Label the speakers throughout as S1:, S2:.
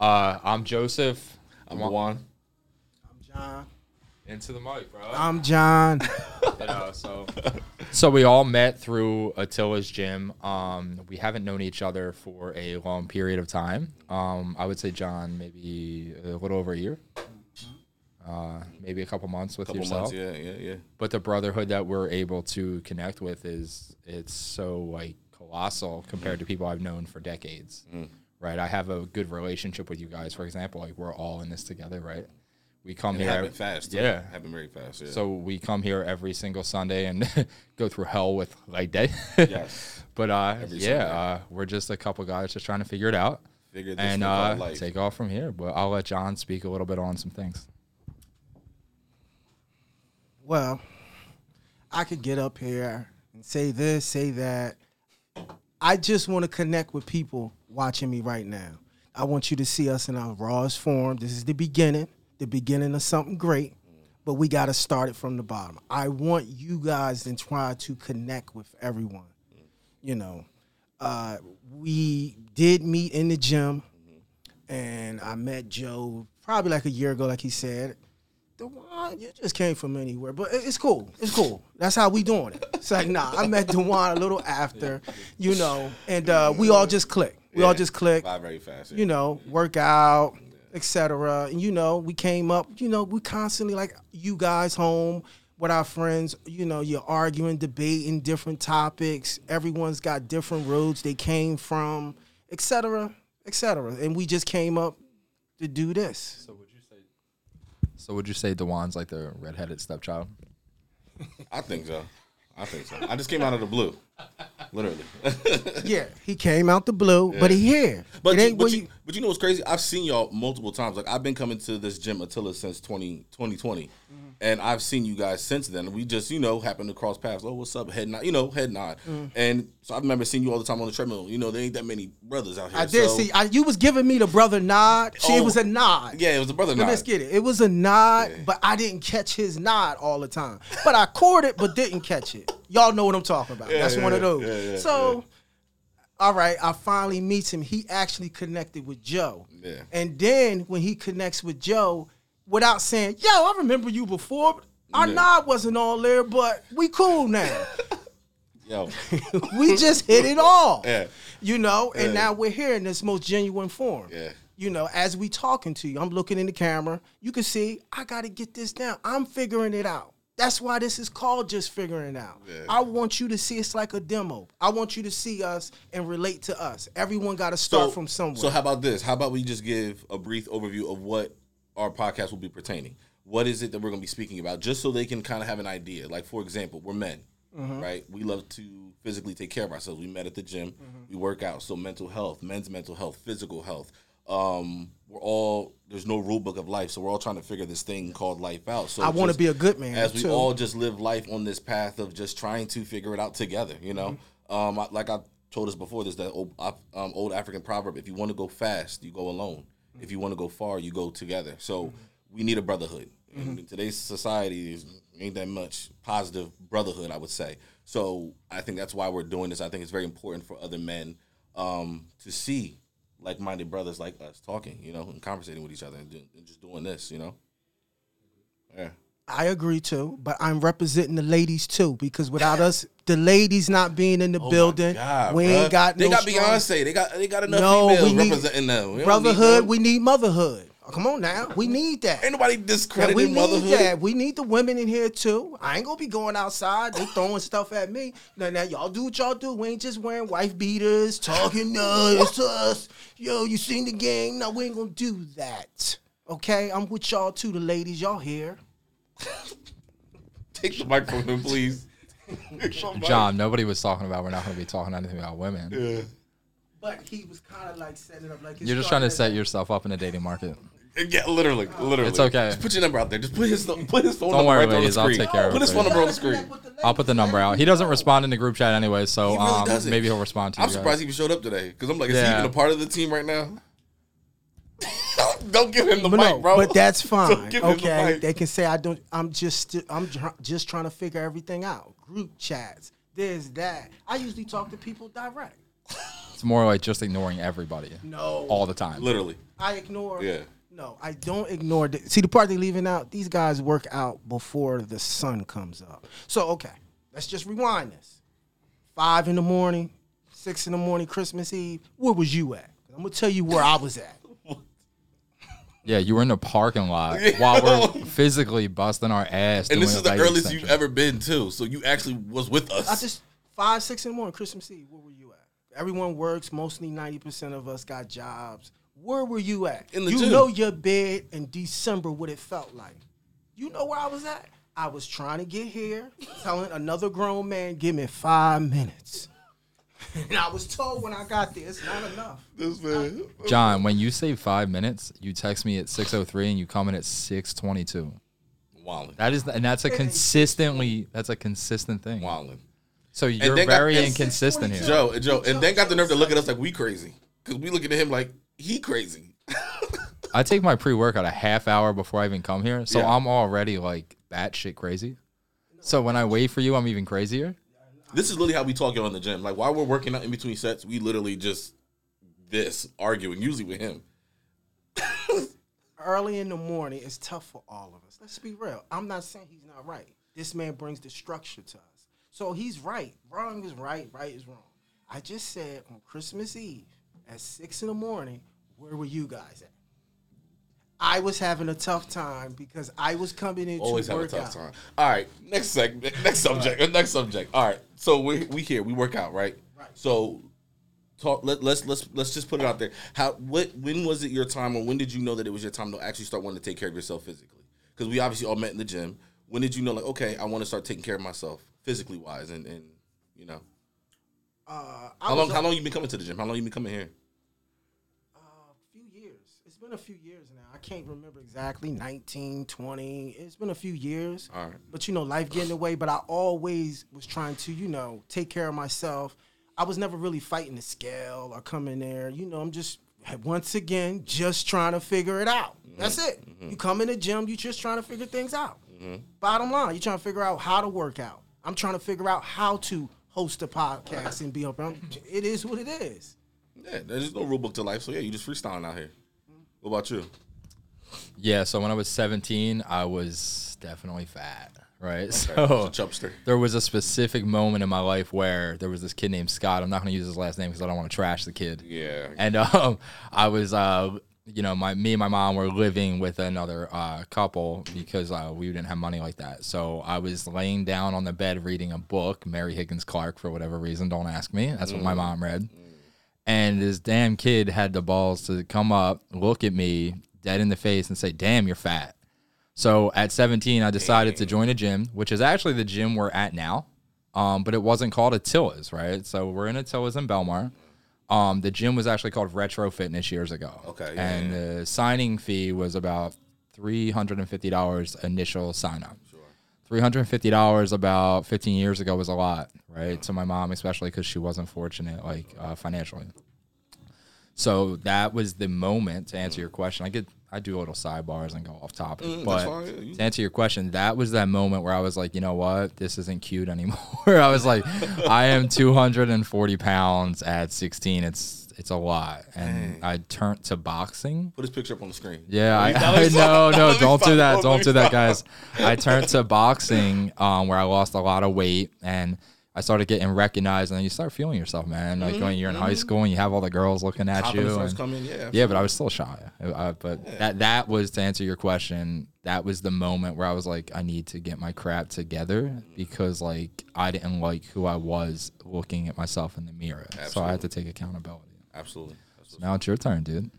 S1: Uh, I'm Joseph.
S2: I'm Dwuan.
S3: I'm John.
S1: Into the mic, bro.
S3: I'm John.
S1: Yeah, so so we all met through Atilis gym. Um, we haven't known each other for a long period of time. Um, I would say John, maybe a little over a year, uh, maybe a couple months with
S2: Couple
S1: yourself.
S2: months. Yeah, yeah, yeah.
S1: But the brotherhood that we're able to connect with is it's so like colossal compared to people I've known for decades.
S2: Mm.
S1: Right, I have a good relationship with you guys. For example, like we're all in this together, right? We come
S2: And it
S1: here
S2: happened fast. too.
S1: Yeah,
S2: happened very fast. Yeah.
S1: so we come here every single Sunday and go through hell with like day.
S2: yes,
S1: but uh,
S2: Every
S1: yeah, uh, we're just a couple guys just trying to figure it out
S2: figure this
S1: and uh,
S2: life.
S1: take off from here. But I'll let John speak a little bit on some things.
S3: Well, I could get up here and say this, say that. I just want to connect with people watching me right now. I want you to see us in our rawest form. This is the beginning, the beginning of something great, but we got to start it from the bottom. I want you guys to try to connect with everyone. You know, uh, we did meet in the gym, and I met Joe probably like a year ago, like he said. Dwuan, you just came from anywhere, but it's cool. It's cool. That's how we doing it. It's like, nah, I met Dwuan a little after, you know, and uh, we all just click. We all just click,
S2: Fly very fast.
S3: you know, mm-hmm. work out, etc. And you know, we came up, you know, we constantly like you guys home with our friends, you know, you're arguing, debating different topics. Everyone's got different roads they came from, etc., etc. And we just came up to do this.
S1: So would you say? So would you say Dwuan's like the redheaded stepchild?
S2: I think so. I think so. I just came out of the blue, literally.
S3: Yeah, he came out the blue, but he here.
S2: But, you, but, you,
S3: you,
S2: but you know what's crazy? I've seen y'all multiple times. Like I've been coming to this gym Attila since 20, 2020.
S3: Mm-hmm.
S2: And I've seen you guys since then. We just, you know, happened to cross paths. Oh, what's up? Head nod, you know, head nod.
S3: Mm.
S2: And so I remember seeing you all the time on the treadmill. You know, there ain't that many brothers out here.
S3: I did
S2: so-
S3: see. I, you was giving me the brother nod. It
S2: Oh,
S3: was a nod.
S2: Yeah, it was a brother
S3: But
S2: nod.
S3: let's get it. It was a nod, but I didn't catch his nod all the time. But I caught it, but didn't catch it. Y'all know what I'm talking about.
S2: Yeah,
S3: That's
S2: yeah,
S3: one of those.
S2: yeah, yeah,
S3: so, all right, I finally meet him. He actually connected with Joe.
S2: Yeah.
S3: And then when he connects with Joe, without saying, "Yo, I remember you before," our
S2: Yeah.
S3: nod wasn't all there, but we cool now.
S2: Yo,
S3: we just hit it all.
S2: Yeah.
S3: You know, and
S2: Yeah.
S3: now we're here in this most genuine form.
S2: Yeah.
S3: You know, as we talking to you, I'm looking in the camera. You can see I got to get this down. I'm figuring it out. That's why this is called just figuring it out.
S2: Yeah.
S3: I want you to see it's like a demo. I want you to see us and relate to us. Everyone got to start from somewhere.
S2: So how about this? How about we just give a brief overview of what our podcast will be pertaining? What is it that we're going to be speaking about, just so they can kind of have an idea? Like, for example, we're men,
S3: Mm-hmm.
S2: right? We love to physically take care of ourselves. We met at the gym.
S3: Mm-hmm.
S2: We work out. So mental health, men's mental health, physical health. Um, we're all there's no rule book of life, so we're all trying to figure this thing called life out. So
S3: I want to be a good man.
S2: as we
S3: too.
S2: all just live life on this path of just trying to figure it out together. You know,
S3: Mm-hmm.
S2: um, I, like I told us before, there's that old, um, old African proverb: if you want to go fast, you go alone. If you want to go far, you go together. So
S3: Mm-hmm.
S2: we need a brotherhood. And in today's society, is ain't that much positive brotherhood. I would say. So I think that's why we're doing this. I think it's very important for other men um, to see like-minded brothers like us talking, you know, and conversating with each other and, do, and just doing this, you know. Yeah.
S3: I agree too, but I'm representing the ladies too because without us, the ladies not being in the
S2: Oh
S3: building,
S2: God,
S3: we
S2: bruh.
S3: ain't got
S2: They
S3: no
S2: got
S3: strong-
S2: Beyonce. They got they got enough
S3: No,
S2: females
S3: we need
S2: representing them. We need
S3: brotherhood.
S2: them.
S3: We need motherhood. Oh, come on now, we need that.
S2: ain't nobody
S3: Yeah,
S2: discrediting
S3: we need
S2: motherhood.
S3: that. We need the women in here too. I ain't gonna be going outside. They throwing stuff at me. Now, now y'all do what y'all do. We ain't just wearing wife beaters, talking nuts to us. Yo, you seen the game? No, we ain't gonna do that. Okay, I'm with y'all too, the ladies. Y'all here?
S2: Take the microphone, please.
S1: John, nobody was talking about. We're not going to be talking anything about women.
S3: But he was kind of like setting it up like
S1: You're just trying to set yourself up in the dating market.
S2: Yeah, literally, literally.
S1: It's okay.
S2: Just put your number out there. Just put his put his phone
S1: Don't
S2: number
S1: worry,
S2: right there on the
S1: ladies, I'll
S2: screen.
S1: take care of
S2: Put his
S1: for
S2: phone
S1: you.
S2: number on the screen.
S1: I'll put the number out. He doesn't respond in the group chat anyway, so
S2: He really
S1: um,
S2: doesn't.
S1: maybe he'll respond to you.
S2: I'm
S1: guys.
S2: surprised he even showed up today because I'm like, is
S1: Yeah.
S2: he even a part of the team right now? Don't give him the
S3: But
S2: mic,
S3: no,
S2: bro.
S3: but that's
S2: Don't
S3: fine.
S2: give him the
S3: Okay,
S2: mic.
S3: they can say I don't. I'm just I'm just trying to figure everything out. Group chats, there's that. I usually talk to people direct.
S1: It's more like just ignoring everybody
S3: No.
S1: all the time.
S2: Literally.
S3: I ignore.
S2: Yeah.
S3: No, I don't ignore. The, see the part they're leaving out. These guys work out before the sun comes up. So okay, let's just rewind this. Five in the morning, six in the morning, Christmas Eve. Where was you at? I'm gonna tell you where I was at.
S1: Yeah, you were in the parking lot while we're physically busting our ass.
S2: And this is the earliest
S1: extension.
S2: you've ever been too. So you actually was with us.
S3: I just five, six in the morning, Christmas Eve. Where were you at? Everyone works. Mostly ninety percent of us got jobs. Where were you at?
S2: In the
S3: you
S2: gym.
S3: know your bed in December what it felt like. You know where I was at. I was trying to get here, telling another grown man, "Give me five minutes." And I was told when I got there, it's not enough.
S2: this man.
S1: John, when you say five minutes, you text me at six oh three and you come in at six twenty two.
S2: Wilding.
S1: That is, and that's a consistently. That's a consistent thing.
S2: Wilding.
S1: So you're
S2: then got-
S1: very
S2: and
S1: inconsistent here.
S2: Joe, Joe, and then got the nerve to look at us like we crazy. Cause we looking at him like he crazy.
S1: I take my pre workout a half hour before I even come here, so
S2: Yeah.
S1: I'm already like batshit crazy. So when I wait for you, I'm even crazier.
S2: This is literally how we talk in the gym. Like while we're working out in between sets, we literally just this arguing, usually with him.
S3: Early in the morning, it's tough for all of us. Let's be real. I'm not saying he's not right. This man brings destruction to us. So he's right. Wrong is right. Right is wrong. I just said on Christmas Eve at six in the morning, where were you guys at? I was having a tough time because I was coming in
S2: Always
S3: to
S2: have a tough
S3: out.
S2: time. All right, next segment, next subject, next subject. All right, so we we here, we work out, right?
S3: Right.
S2: So talk. Let, let's let's let's just put it out there. How what when was it your time, or when did you know that it was your time to actually start wanting to take care of yourself physically? Because we obviously all met in the gym. When did you know, like, okay, I want to start taking care of myself physically wise, and and you know,
S3: Uh,
S2: how long how long you been coming to the gym? How long you been coming here?
S3: a few years. It's been a few years now. I can't remember exactly 19, 20. It's been a few years.
S2: Right.
S3: But you know, life getting away. But I always was trying to, you know, take care of myself. I was never really fighting the scale or coming there. You know, I'm just once again just trying to figure it out. Mm-hmm. That's it. Mm-hmm. You come in the gym, you're just trying to figure things out. Mm-hmm. Bottom line, you're trying to figure out how to work out. I'm trying to figure out how to host a podcast and be up. It is what it is.
S2: Yeah, there's no rule book to life, so yeah, you just freestyling out here. What about you?
S1: Yeah. So when I was 17, I was definitely fat. Right.
S2: It's a
S1: So
S2: chubster.
S1: there was a specific moment in my life where there was this kid named Scott. I'm not going to use his last name because I don't want to trash the kid.
S2: Yeah.
S1: And um, I was, uh, you know, my me and my mom were living with another uh, couple because uh, we didn't have money like that. So I was laying down on the bed reading a book, Mary Higgins Clark, for whatever reason. Don't ask me. That's what my mom read. And this damn kid had the balls to come up, look at me dead in the face, and say, "Damn, you're fat." So at 17, I decided to join a gym, which is actually the gym we're at now. Um, but it wasn't called Atilis, right? So we're in Atilis in Bellmawr. Um, the gym was actually called Retro Fitness years ago.
S2: Okay, yeah,
S1: and the signing fee was about three hundred and fifty dollars initial sign up. Three hundred and fifty dollars about fifteen years ago was a lot, right? To my mom, especially because she wasn't fortunate, like uh, financially. So that was the moment to answer your question. I could I do little sidebars and go off topic,
S2: Mm,
S1: but
S2: fine, yeah,
S1: to answer your question, that was that moment where I was like, you know what, this isn't cute anymore. I was like, I am 240 pounds at 16. It's it's a lot, and I turned to boxing.
S2: Put his picture up on the screen.
S1: Yeah, I,
S2: Now
S1: I no, no, don't do that, don't do that, guys. I turned to boxing, um, where I lost a lot of weight, and I started getting recognized, and then you start feeling yourself, man. Like when you're in high school and you have all the girls looking at you.
S2: Confidence
S1: and-
S2: coming, yeah.
S1: yeah, but I was still shy. Uh, but that that was to answer your question. That was the moment where I was like, I need to get my crap together because like I didn't like who I was looking at myself in the mirror. So I had to take accountability.
S2: Absolutely. Absolutely.
S1: Now it's your turn, dude.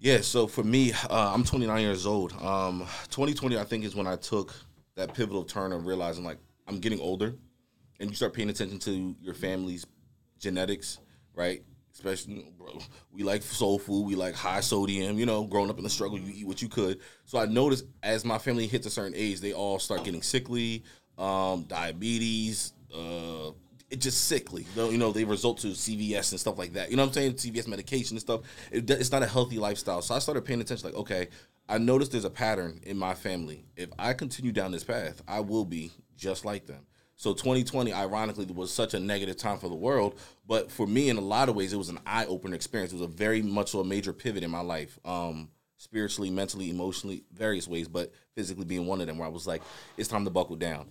S2: Yeah, so for me, uh, I'm 29 years old. Um, 2020, I think, is when I took that pivotal turn of realizing like I'm getting older, and you start paying attention to your family's genetics, right? Especially, bro, we like soul food, we like high sodium. You know, growing up in the struggle, you eat what you could. So I noticed as my family hits a certain age, they all start getting sickly, um, diabetes, uh, it just sickly. You know, they result to CVS and stuff like that. You know what I'm saying? CVS medication and stuff. It, it's not a healthy lifestyle. So I started paying attention. Like, okay, I noticed there's a pattern in my family. If I continue down this path, I will be just like them. So 2020, ironically, was such a negative time for the world. But for me, in a lot of ways, it was an eye opener experience. It was a very much a major pivot in my life, um, spiritually, mentally, emotionally, various ways, but physically being one of them, where I was like, it's time to buckle down.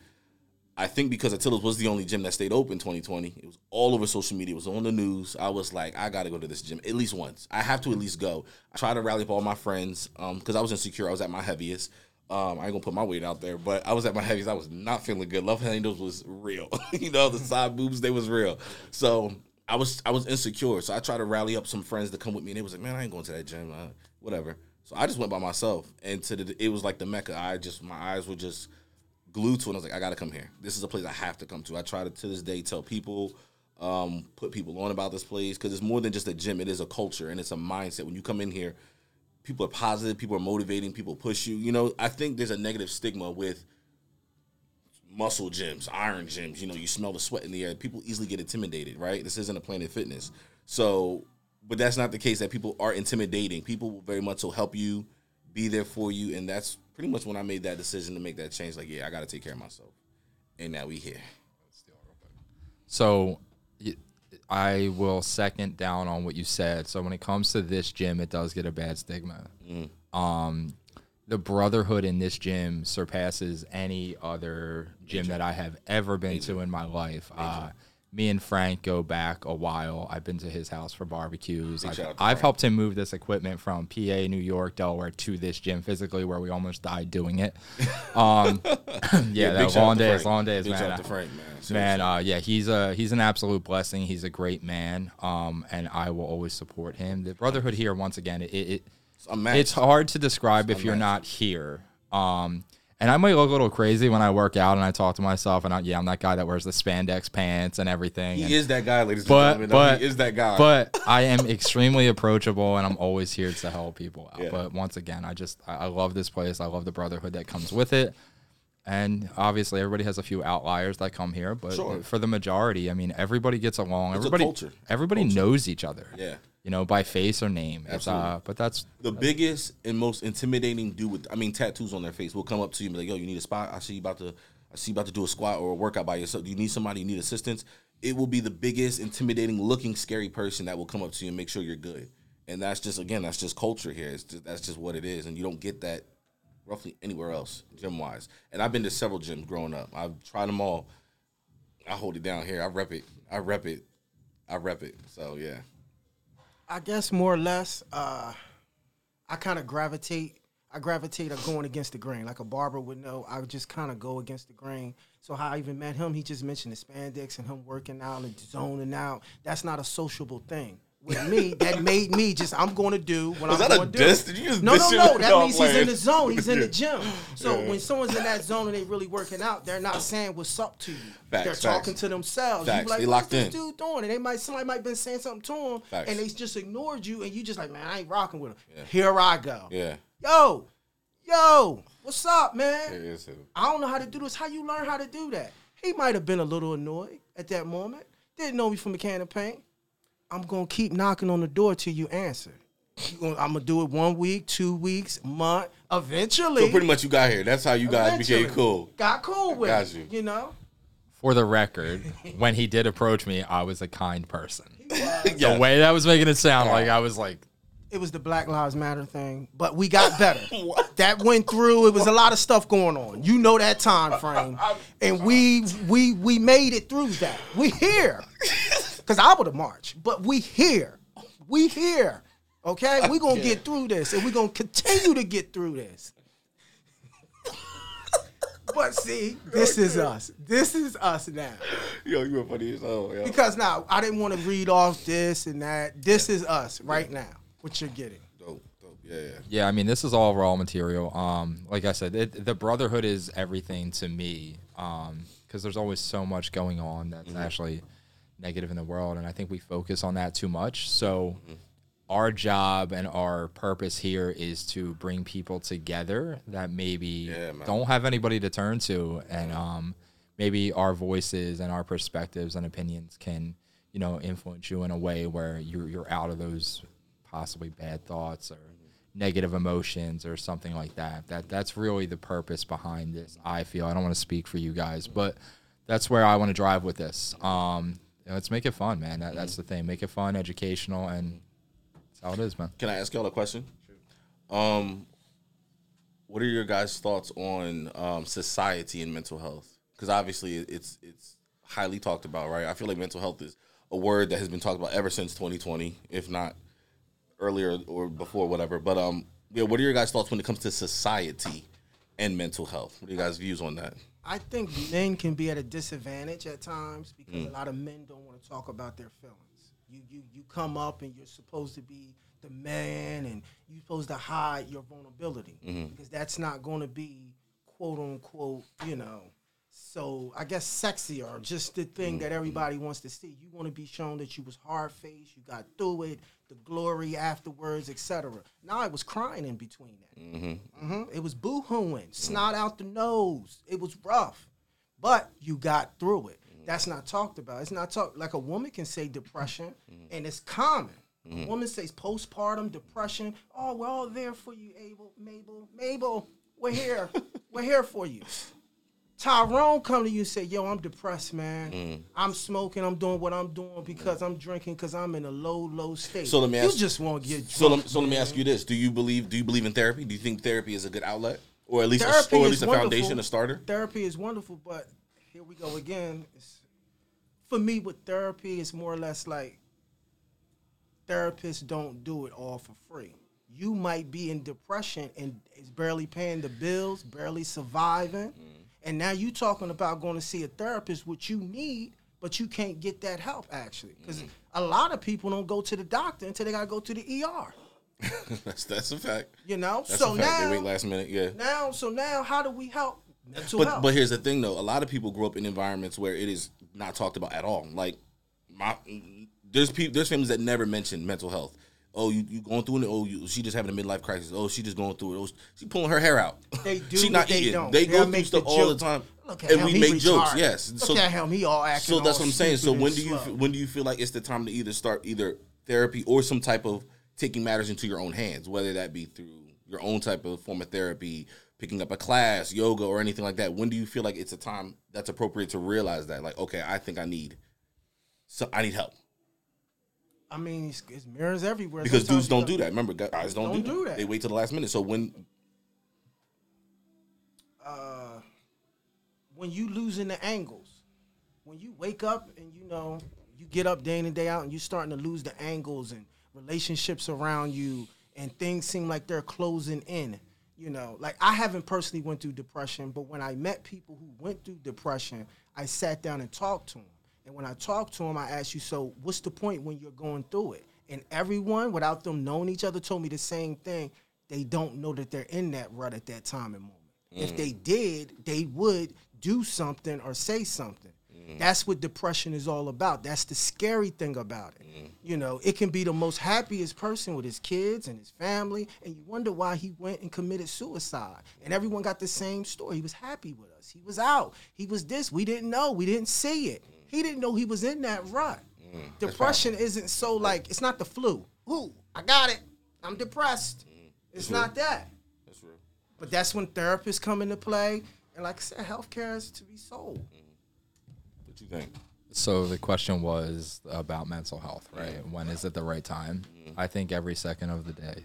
S2: I think because Atilis was the only gym that stayed open 2020. It was all over social media. It was on the news. I was like, I got to go to this gym at least once. I have to at least go. I tried to rally up all my friends because um, I was insecure. I was at my heaviest. Um, I ain't gonna put my weight out there, but I was at my heaviest. I was not feeling good. Love handles was real. you know, the side boobs they was real. So I was I was insecure. So I tried to rally up some friends to come with me, and they was like, "Man, I ain't going to that gym. Uh, whatever." So I just went by myself, and to the it was like the mecca. I just my eyes were just glued to it. I was like, I got to come here. This is a place I have to come to. I try to to this day tell people, um, put people on about this place because it's more than just a gym. It is a culture and it's a mindset. When you come in here, people are positive, people are motivating, people push you. You know, I think there's a negative stigma with muscle gyms, iron gyms. You know, you smell the sweat in the air. People easily get intimidated, right? This isn't a Planet Fitness, so. But that's not the case. That people are intimidating. People will very much will help you, be there for you, and that's pretty much when I made that decision to make that change. Like, yeah, I got to take care of myself, and now we here.
S1: So I will second down on what you said. So when it comes to this gym, it does get a bad stigma. Mm. Um, the brotherhood in this gym surpasses any other gym Major. that I have ever been Major. to in my life. Uh, me and Frank go back a while. I've been to his house for barbecues. I've, I've helped him move this equipment from PA, New York, Delaware to this gym physically, where we almost died doing it. Um, yeah, yeah that long days, long days, big man. Frank, man, man uh, yeah, he's a he's an absolute blessing. He's a great man, um, and I will always support him. The brotherhood here, once again, it, it it's, it's hard to describe it's if you're not here. Um, and I might look a little crazy when I work out and I talk to myself and I, yeah, I'm that guy that wears the spandex pants and everything.
S2: He
S1: and,
S2: is that guy, ladies
S1: but,
S2: and
S1: gentlemen. But,
S2: he is that guy.
S1: But I am extremely approachable and I'm always here to help people out. Yeah. But once again, I just I, I love this place. I love the brotherhood that comes with it. And obviously, everybody has a few outliers that come here, but sure. for the majority, I mean, everybody gets along.
S2: It's
S1: everybody,
S2: culture.
S1: everybody
S2: culture.
S1: knows each other.
S2: Yeah,
S1: you know, by face or name. Absolutely. Uh, but that's
S2: the
S1: that's,
S2: biggest and most intimidating dude with, I mean, tattoos on their face will come up to you and be like, "Yo, you need a spot? I see you about to, I see you about to do a squat or a workout by yourself. Do you need somebody? You need assistance?" It will be the biggest, intimidating, looking, scary person that will come up to you and make sure you're good. And that's just again, that's just culture here. It's just, that's just what it is, and you don't get that roughly anywhere else gym wise. And I've been to several gyms growing up. I've tried them all. I hold it down here. I rep it. I rep it. I rep it. So yeah.
S3: I guess more or less, uh, I kind of gravitate. I gravitate of going against the grain, like a barber would know. I just kind of go against the grain. So how I even met him, he just mentioned the spandex and him working out and zoning out. That's not a sociable thing with me that made me just I'm going to do what Was I'm going to do. Did you just no, no, no. That means he's in the zone. He's in the gym. So yeah. when someone's in that zone and they really working out, they're not saying what's up to you. Facts, they're facts. talking to themselves.
S2: Facts.
S3: Like,
S2: they locked
S3: in.
S2: This
S3: dude doing? And they might somebody might been saying something to him, facts. and they just ignored you, and you just like, man, I ain't rocking with him. Yeah. Here I go.
S2: Yeah.
S3: Yo, yo, what's up, man? I don't know how to do this. How you learn how to do that? He might have been a little annoyed at that moment. Didn't know me from a can of paint. I'm gonna keep knocking on the door till you answer. I'm gonna do it one week, two weeks, month. Eventually,
S2: so pretty much you got here. That's how you guys became cool.
S3: Got cool with got you. you know.
S1: For the record, when he did approach me, I was a kind person. yeah. The way that was making it sound, like I was like,
S3: it was the Black Lives Matter thing, but we got better. that went through. It was a lot of stuff going on. You know that time frame, and we we we made it through that. We here because I would have marched, but we here, we here. Okay, we're gonna get through this, and we're gonna continue to get through this. but see, this is us. This is us now.
S2: Yo, you were funny as hell. Yo.
S3: Because now I didn't want to read off this and that. This is us right now what you're getting.
S2: Dope, dope. Yeah, yeah.
S1: Yeah, I mean, this is all raw material. Um, like I said, it, the brotherhood is everything to me. Um, because there's always so much going on that's mm-hmm. actually negative in the world, and I think we focus on that too much. So. Mm-hmm. Our job and our purpose here is to bring people together that maybe yeah, don't have anybody to turn to, and um, maybe our voices and our perspectives and opinions can, you know, influence you in a way where you're you're out of those possibly bad thoughts or negative emotions or something like that. That that's really the purpose behind this. I feel I don't want to speak for you guys, but that's where I want to drive with this. Um, let's make it fun, man. That, that's the thing. Make it fun, educational, and that's how it is, man.
S2: Can I ask y'all a question? Um, what are your guys' thoughts on um, society and mental health? Because obviously it's it's highly talked about, right? I feel like mental health is a word that has been talked about ever since 2020, if not earlier or before, whatever. But um, yeah, what are your guys' thoughts when it comes to society and mental health? What are you guys' views on that?
S3: I think men can be at a disadvantage at times because mm. a lot of men don't want to talk about their feelings. You you you come up and you're supposed to be the man and you're supposed to hide your vulnerability mm-hmm. because that's not going to be quote unquote, you know. So I guess sexy or just the thing mm-hmm. that everybody mm-hmm. wants to see. You want to be shown that you was hard faced, you got through it, the glory afterwards, etc. Now I was crying in between that. hmm It was boo hooing, snot out the nose. It was rough, but you got through it. Mm-hmm. That's not talked about. It's not talked like a woman can say depression, mm-hmm. and it's common. A woman says postpartum depression. Oh, we're all there for you, Abel, Mabel, Mabel. We're here. we're here for you. Tyrone come to you and say, "Yo, I'm depressed, man.
S2: Mm.
S3: I'm smoking. I'm doing what I'm doing because I'm drinking because I'm in a low, low state."
S2: So let me
S3: you just want to get
S2: So
S3: drunk,
S2: let, so let me ask you this: Do you believe do you believe in therapy? Do you think therapy is a good outlet, or at least a, or at least a
S3: wonderful.
S2: foundation, a starter?
S3: Therapy is wonderful, but here we go again. It's, for me, with therapy, it's more or less like therapists don't do it all for free. You might be in depression and is barely paying the bills, barely surviving, and now you talking about going to see a therapist, which you need, but you can't get that help actually, because a lot of people don't go to the doctor until they got to go to the ER.
S2: that's that's a fact.
S3: You know,
S2: That's
S3: so now
S2: they wait last minute. Yeah.
S3: now, so now, how do we help mental
S2: But
S3: health?
S2: but here's the thing though, a lot of people grow up in environments where it is not talked about at all. Like my there's people there's families that never mention mental health. Oh, you, you going through it? Oh, you, she just having a midlife crisis. Oh, she just going through it. Oh, she pulling her hair out.
S3: They do,
S2: she not
S3: they
S2: eating.
S3: don't.
S2: They
S3: They'll
S2: go through stuff
S3: the
S2: all the time,
S3: Look at
S2: and
S3: him,
S2: we make jokes. Yes.
S3: Look
S2: so
S3: at him. He all acting.
S2: so that's what I'm saying. So when do you
S3: slow.
S2: when do you feel like it's the time to either start either therapy or some type of taking matters into your own hands, whether that be through your own type of form of therapy, picking up a class, yoga, or anything like that? When do you feel like it's a time that's appropriate to realize that, like, okay, I think I need, so I need help
S3: I mean, it's, it's mirrors everywhere.
S2: because
S3: Sometimes
S2: dudes don't do that. Remember, guys don't,
S3: Don't
S2: do,
S3: do
S2: that.
S3: that.
S2: They wait till the last minute. So when
S3: uh, when you losing the angles, when you wake up and you know you get up day in and day out and you starting to lose the angles and relationships around you and things seem like they're closing in. You know, like I haven't personally went through depression, but when I met people who went through depression, I sat down and talked to them. And when I talked to them, I asked you, so what's the point when you're going through it? And everyone, without them knowing each other, told me the same thing. They don't know that they're in that rut at that time and moment. If they mm. did, they would do something or say something. Mm. That's what depression is all about. That's the scary thing about it. Mm. You know, it can be the most happiest person with his kids and his family, and you wonder why he went and committed suicide. And everyone got the same story. He was happy with us. He was out. He was this. We didn't know. We didn't see it. He didn't know he was in that rut. Mm, Depression isn't so like it's not the flu. Ooh, I got it. I'm depressed. Mm, it's not that.
S2: that's real.
S3: But that's when therapists come into play. And like I said, healthcare is to be sold. Mm.
S2: What do you think?
S1: So the question was about mental health, right? When is it the right time? I think every second of the day.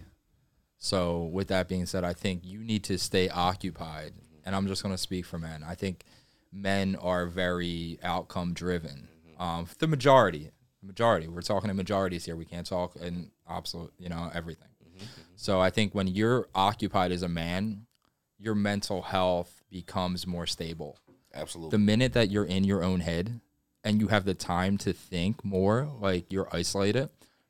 S1: So with that being said, I think you need to stay occupied. Mm-hmm. And I'm just going to speak for men. I think men are very outcome driven. Um, the majority, the majority. We're talking in majorities here. We can't talk in absolute, you know, everything. So I think when you're occupied as a man, your mental health becomes more stable
S2: Absolutely.
S1: the minute that you're in your own head and you have the time to think more, like you're isolated.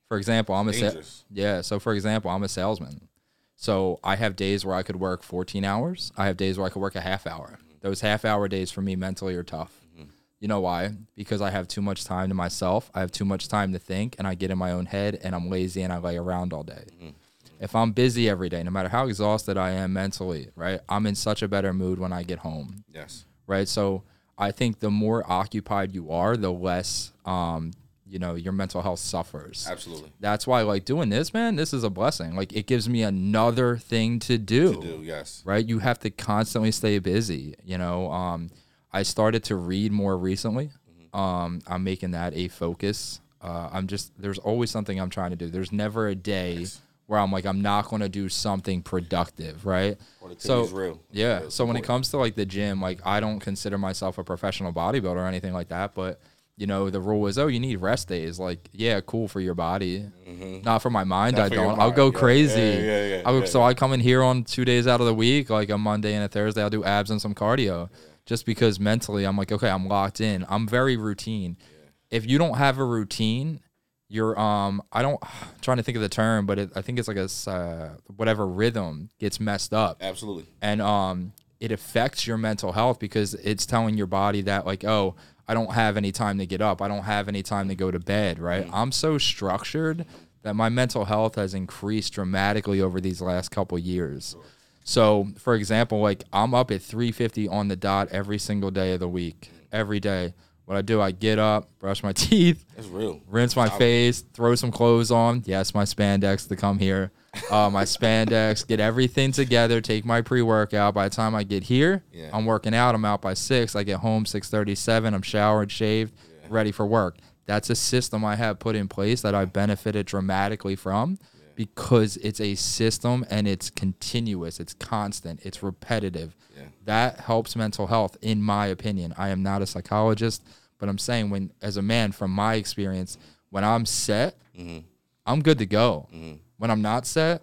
S1: For example, I'm a sa- yeah. So for example, I'm a salesman. So I have days where I could work 14 hours. I have days where I could work a half hour. Those half hour days for me mentally are tough. Mm-hmm. You know why? Because I have too much time to myself. I have too much time to think, and I get in my own head, and I'm lazy, and I lay around all day. Mm-hmm. Mm-hmm. If I'm busy every day, no matter how exhausted I am mentally, right, I'm in such a better mood when I get home
S2: yes.
S1: right? So I think the more occupied you are, the less, um, you know, your mental health suffers.
S2: Absolutely.
S1: That's why, like doing this, man, this is a blessing. Like it gives me another thing to do,
S2: To do yes.
S1: right? You have to constantly stay busy. You know, um, I started to read more recently.
S2: Mm-hmm.
S1: Um, I'm making that a focus. Uh, I'm just there's always something I'm trying to do. There's never a day where I'm like I'm not going to do something productive, right?
S2: so real.
S1: Yeah. So when it comes to like the gym, like I don't consider myself a professional bodybuilder or anything like that, but you know, the rule is, oh, you need rest days. Like, yeah, cool for your body, not for my mind.
S2: Not
S1: I don't. I'll go
S2: Yeah,
S1: crazy.
S2: yeah, yeah, yeah,
S1: I would-
S2: yeah,
S1: so I come in here on two days out of the week, like a Monday and a Thursday. I'll do abs and some cardio, just because mentally I'm like, okay, I'm locked in. I'm very routine. If you don't have a routine, you're um. I don't. I'm trying to think of the term, but it, I think it's like a uh, whatever rhythm gets messed up
S2: Absolutely.
S1: and um it affects your mental health because it's telling your body that like oh i don't have any time to get up. I don't have any time to go to bed right? Mm. I'm so structured that my mental health has increased dramatically over these last couple years. So for example like i'm up at 3.50 on the dot every single day of the week mm. every day what i do i get up brush my teeth
S2: That's real.
S1: rinse my face, throw some clothes on. Yes, my spandex to come here. Uh, my spandex, get everything together, take my pre workout. By the time I get here,
S2: Yeah.
S1: I'm working out. I'm out by six. I get home six thirty seven. I'm showered, shaved, ready for work. That's a system I have put in place that I benefited dramatically from because it's a system and it's continuous, it's constant, it's repetitive.
S2: Yeah.
S1: That helps mental health, in my opinion. I am not a psychologist, but I'm saying when, as a man, from my experience, when I'm set,
S2: Mm-hmm.
S1: I'm good to go. When I'm not set,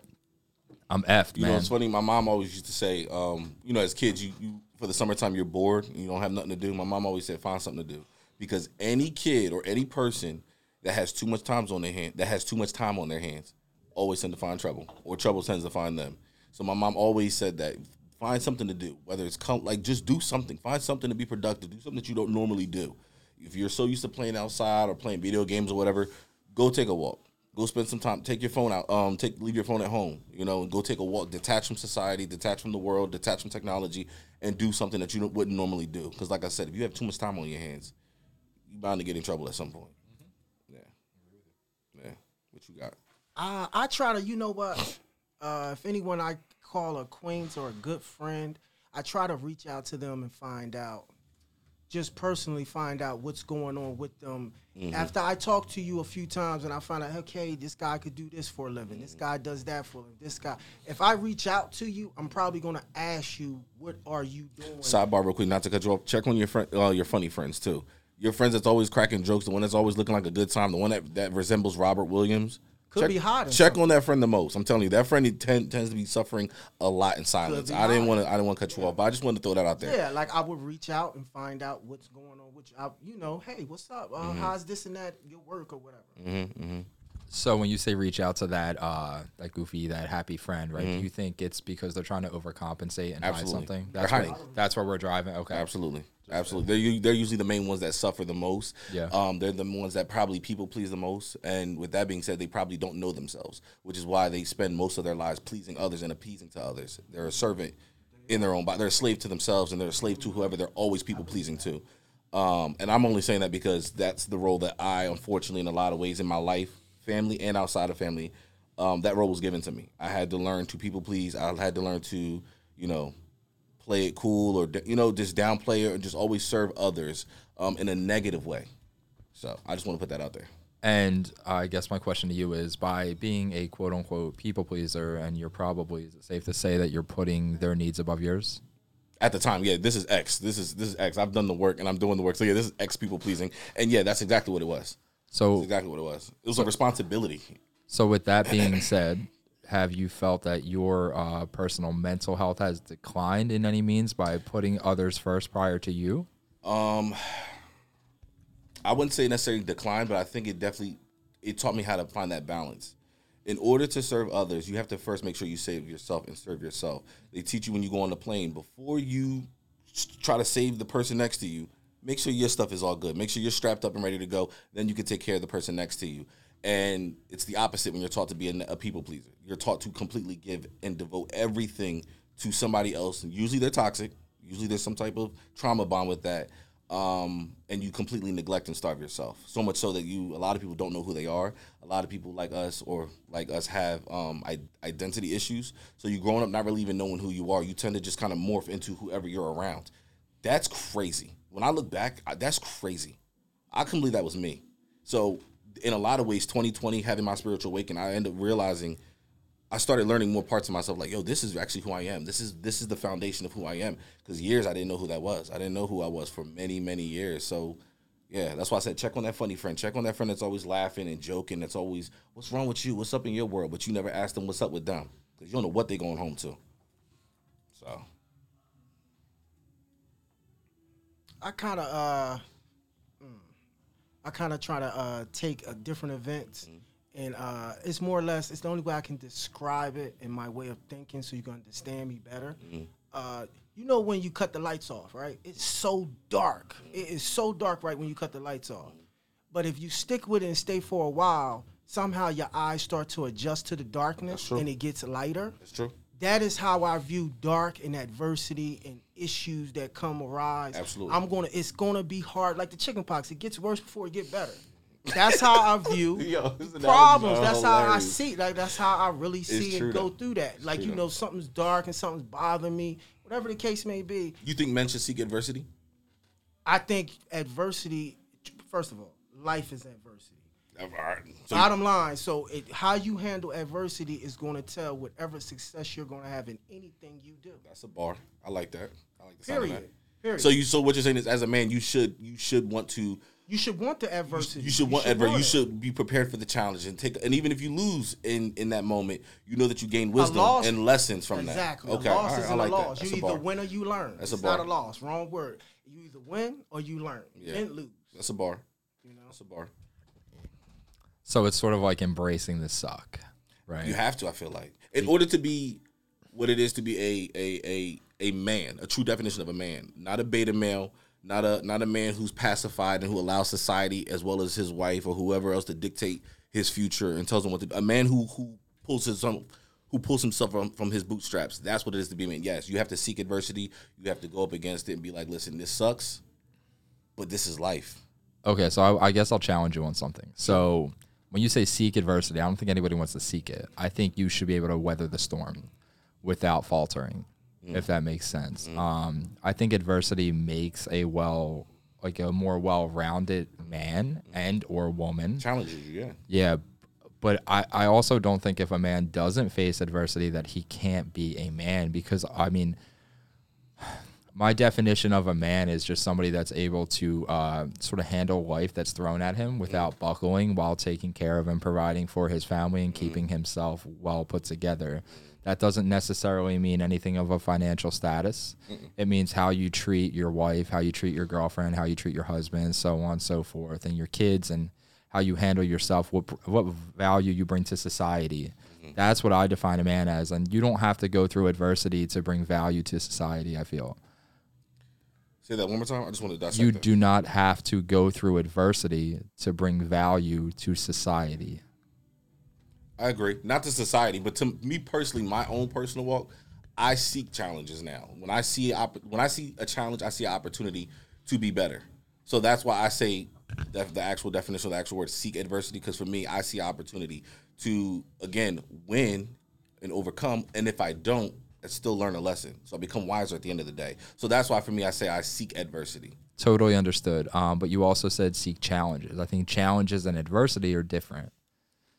S1: I'm effed,
S2: You know,
S1: man.
S2: it's funny. My mom always used to say, um, you know, as kids, you, you for the summertime you're bored, and you don't have nothing to do. My mom always said, find something to do because any kid or any person that has too much times on their hand, that has too much time on their hands, always tend to find trouble, or trouble tends to find them. So my mom always said that find something to do, whether it's come like just do something, find something to be productive, do something that you don't normally do. If you're so used to playing outside or playing video games or whatever, go take a walk. Go spend some time. Take your phone out. Um, take leave your phone at home. You know, and go take a walk. Detach from society. Detach from the world. Detach from technology, and do something that you don't- wouldn't normally do. Because, like I said, if you have too much time on your hands, you're bound to get in trouble at some point. Yeah, yeah. What you got?
S3: I I try to, you know what? Uh, if anyone I call a acquaintance or a good friend, I try to reach out to them and find out, just personally find out what's going on with them. After I talk to you a few times and I find out, okay, this guy could do this for a living. This guy does that for a living. This guy. If I reach out to you, I'm probably gonna ask you, what are you doing?
S2: Sidebar, real quick, not to cut you off. Check on your friend, uh, your funny friends too. Your friends that's always cracking jokes, the one that's always looking like a good time, the one that, that resembles Robin Williams.
S3: Could
S2: check,
S3: be hiding
S2: Check
S3: something.
S2: on that friend the most. I'm telling you, that friend he tend, tends to be suffering a lot in silence. I didn't want to. I didn't want to cut you off, but I just wanted to throw that out there.
S3: Yeah, like I would reach out and find out what's going on. Which I, you know, hey, what's up? Uh, How's this and that? Your work or whatever.
S1: So when you say reach out to that uh that goofy, that happy friend, right?
S2: Mm-hmm.
S1: Do you think it's because they're trying to overcompensate and
S2: Absolutely.
S1: hide something?
S2: They're
S1: That's where,
S2: hiding.
S1: that's where we're driving. Okay.
S2: Absolutely, absolutely. They're they're usually the main ones that suffer the most.
S1: Yeah.
S2: Um, they're the ones that probably people please the most. And with that being said, they probably don't know themselves, which is why they spend most of their lives pleasing others and appeasing to others. They're a servant in their own body. They're a slave to themselves, and they're a slave to whoever they're always people pleasing to. Um, and I'm only saying that because that's the role that I, unfortunately, in a lot of ways in my life, family and outside of family, um, that role was given to me. I had to learn to people please. I had to learn to, you know, play it cool or you know just downplay it and just always serve others um, in a negative way. So I just want to put that out there.
S1: And I guess my question to you is by being a quote unquote people pleaser, and you're probably is it safe to say that you're putting their needs above yours?
S2: At the time, yeah, this is X. This is this is X. I've done the work and I'm doing the work. So yeah, this is X people pleasing. And yeah, that's exactly what it was. That's
S1: So
S2: exactly what it was. It was a responsibility.
S1: so with that being said, have you felt that your uh, personal mental health has declined in any means by putting others first prior to you?
S2: Um, I wouldn't say necessarily decline, but I think it definitely it taught me how to find that balance. In order to serve others, you have to first make sure you save yourself and serve yourself. They teach you when you go on the plane before you try to save the person next to you. Make sure your stuff is all good. Make sure you're strapped up and ready to go. Then you can take care of the person next to you. And it's the opposite when you're taught to be a, a people pleaser. You're taught to completely give and devote everything to somebody else. And usually they're toxic. Usually there's some type of trauma bond with that. Um, and you completely neglect and starve yourself. So much so that you, a lot of people don't know who they are. A lot of people like us or like us have um, I- identity issues. So you're growing up not really even knowing who you are. You tend to just kind of morph into whoever you're around That's crazy. When I look back, I, that's crazy. I couldn't believe that was me. So, in a lot of ways, 2020, having my spiritual awakening, I end up realizing I started learning more parts of myself. Like, yo, this is actually who I am. This is this is the foundation of who I am. Because years I didn't know who that was. I didn't know who I was for many many years. So, yeah, that's why I said check on that funny friend. Check on that friend that's always laughing and joking. That's always what's wrong with you? What's up in your world? But you never ask them what's up with them because you don't know what they're going home to. So.
S3: I kind of uh, I kind of try to uh, take a different event,
S2: Mm-hmm.
S3: and uh, it's more or less it's the only way I can describe it in my way of thinking, so you can understand me better.
S2: Mm-hmm.
S3: Uh, you know when you cut the lights off, right? It's so dark.
S2: Mm-hmm.
S3: It is so dark right when you cut the lights off. But if you stick with it and stay for a while, somehow your eyes start to adjust to the darkness, and it gets lighter
S2: That's true.
S3: that is how I view dark and adversity and issues that come arise.
S2: Absolutely.
S3: I'm gonna it's gonna be hard. Like the chicken pox, it gets worse before it get better. That's how I view
S2: Yo,
S3: problems. That's how I see. Like that's how I really see and go
S2: though.
S3: through that. Like
S2: true
S3: you
S2: though.
S3: know something's dark and something's bothering me. Whatever the case may be,
S2: You think men should seek adversity?
S3: I think adversity. First of all, life is adversity.
S2: Right. So
S3: Bottom line, so it, how you handle adversity is going to tell whatever success you're going to have in anything you do.
S2: that's a bar. I like that. I like the sound of
S3: Period.
S2: that.
S3: Period.
S2: So you so what you're saying is as a man you should you should want to
S3: You should want the adversity.
S2: you should want adversity. You should be prepared for the challenge and take and even if you lose in in that moment, you know that you gain wisdom
S3: loss-
S2: and lessons from
S3: exactly.
S2: that. Okay,
S3: a loss
S2: right,
S3: isn't
S2: like
S3: a loss.
S2: that.
S3: You
S2: a
S3: either win or you learn.
S2: That's a
S3: it's not a loss. Wrong word. You either win or you learn. You
S2: Yeah.
S3: didn't lose.
S2: That's a bar.
S3: You know.
S2: That's a bar.
S1: So it's sort of like embracing the suck, right?
S2: You have to. I feel like in order to be what it is to be a a a a man, a true definition of a man, not a beta male, not a not a man who's pacified and who allows society as well as his wife or whoever else to dictate his future and tells him what to. A man who who pulls his own. Who pulls himself from, from his bootstraps? That's what it is to be a man. Yes, you have to seek adversity. You have to go up against it and be like, "Listen, this sucks, but this is life."
S1: Okay, so I, I guess I'll challenge you on something. So when you say seek adversity, I don't think anybody wants to seek it. I think you should be able to weather the storm without faltering, if that makes sense. Mm-hmm. Um, I think adversity makes a well, like a more well-rounded man mm-hmm. and or woman.
S2: Challenges you, yeah.
S1: Yeah, but I, I also don't think if a man doesn't face adversity that he can't be a man because I mean my definition of a man is just somebody that's able to uh, sort of handle life that's thrown at him without mm-hmm. buckling while taking care of and providing for his family and keeping himself well put together. That doesn't necessarily mean anything of a financial status. It means how you treat your wife, how you treat your girlfriend, how you treat your husband, so on and so forth, and your kids, and how you handle yourself, what what value you bring to society. Mm-hmm. That's what I define a man as, and you don't have to go through adversity to bring value to society. I feel
S2: Say that one more time. I just want to dissect
S1: you
S2: that.
S1: do not have to go through adversity to bring value to society.
S2: I agree. Not to society, but to me personally, my own personal walk, I seek challenges now. When I see opp- when I see a challenge, I see an opportunity to be better. So that's why I say the actual definition of the actual word seek adversity. Because for me, I see opportunity to again win and overcome. And if I don't, I still learn a lesson. So I become wiser at the end of the day. So that's why for me, I say I seek adversity.
S1: Totally understood. Um, but you also said seek challenges. I think challenges and adversity are different.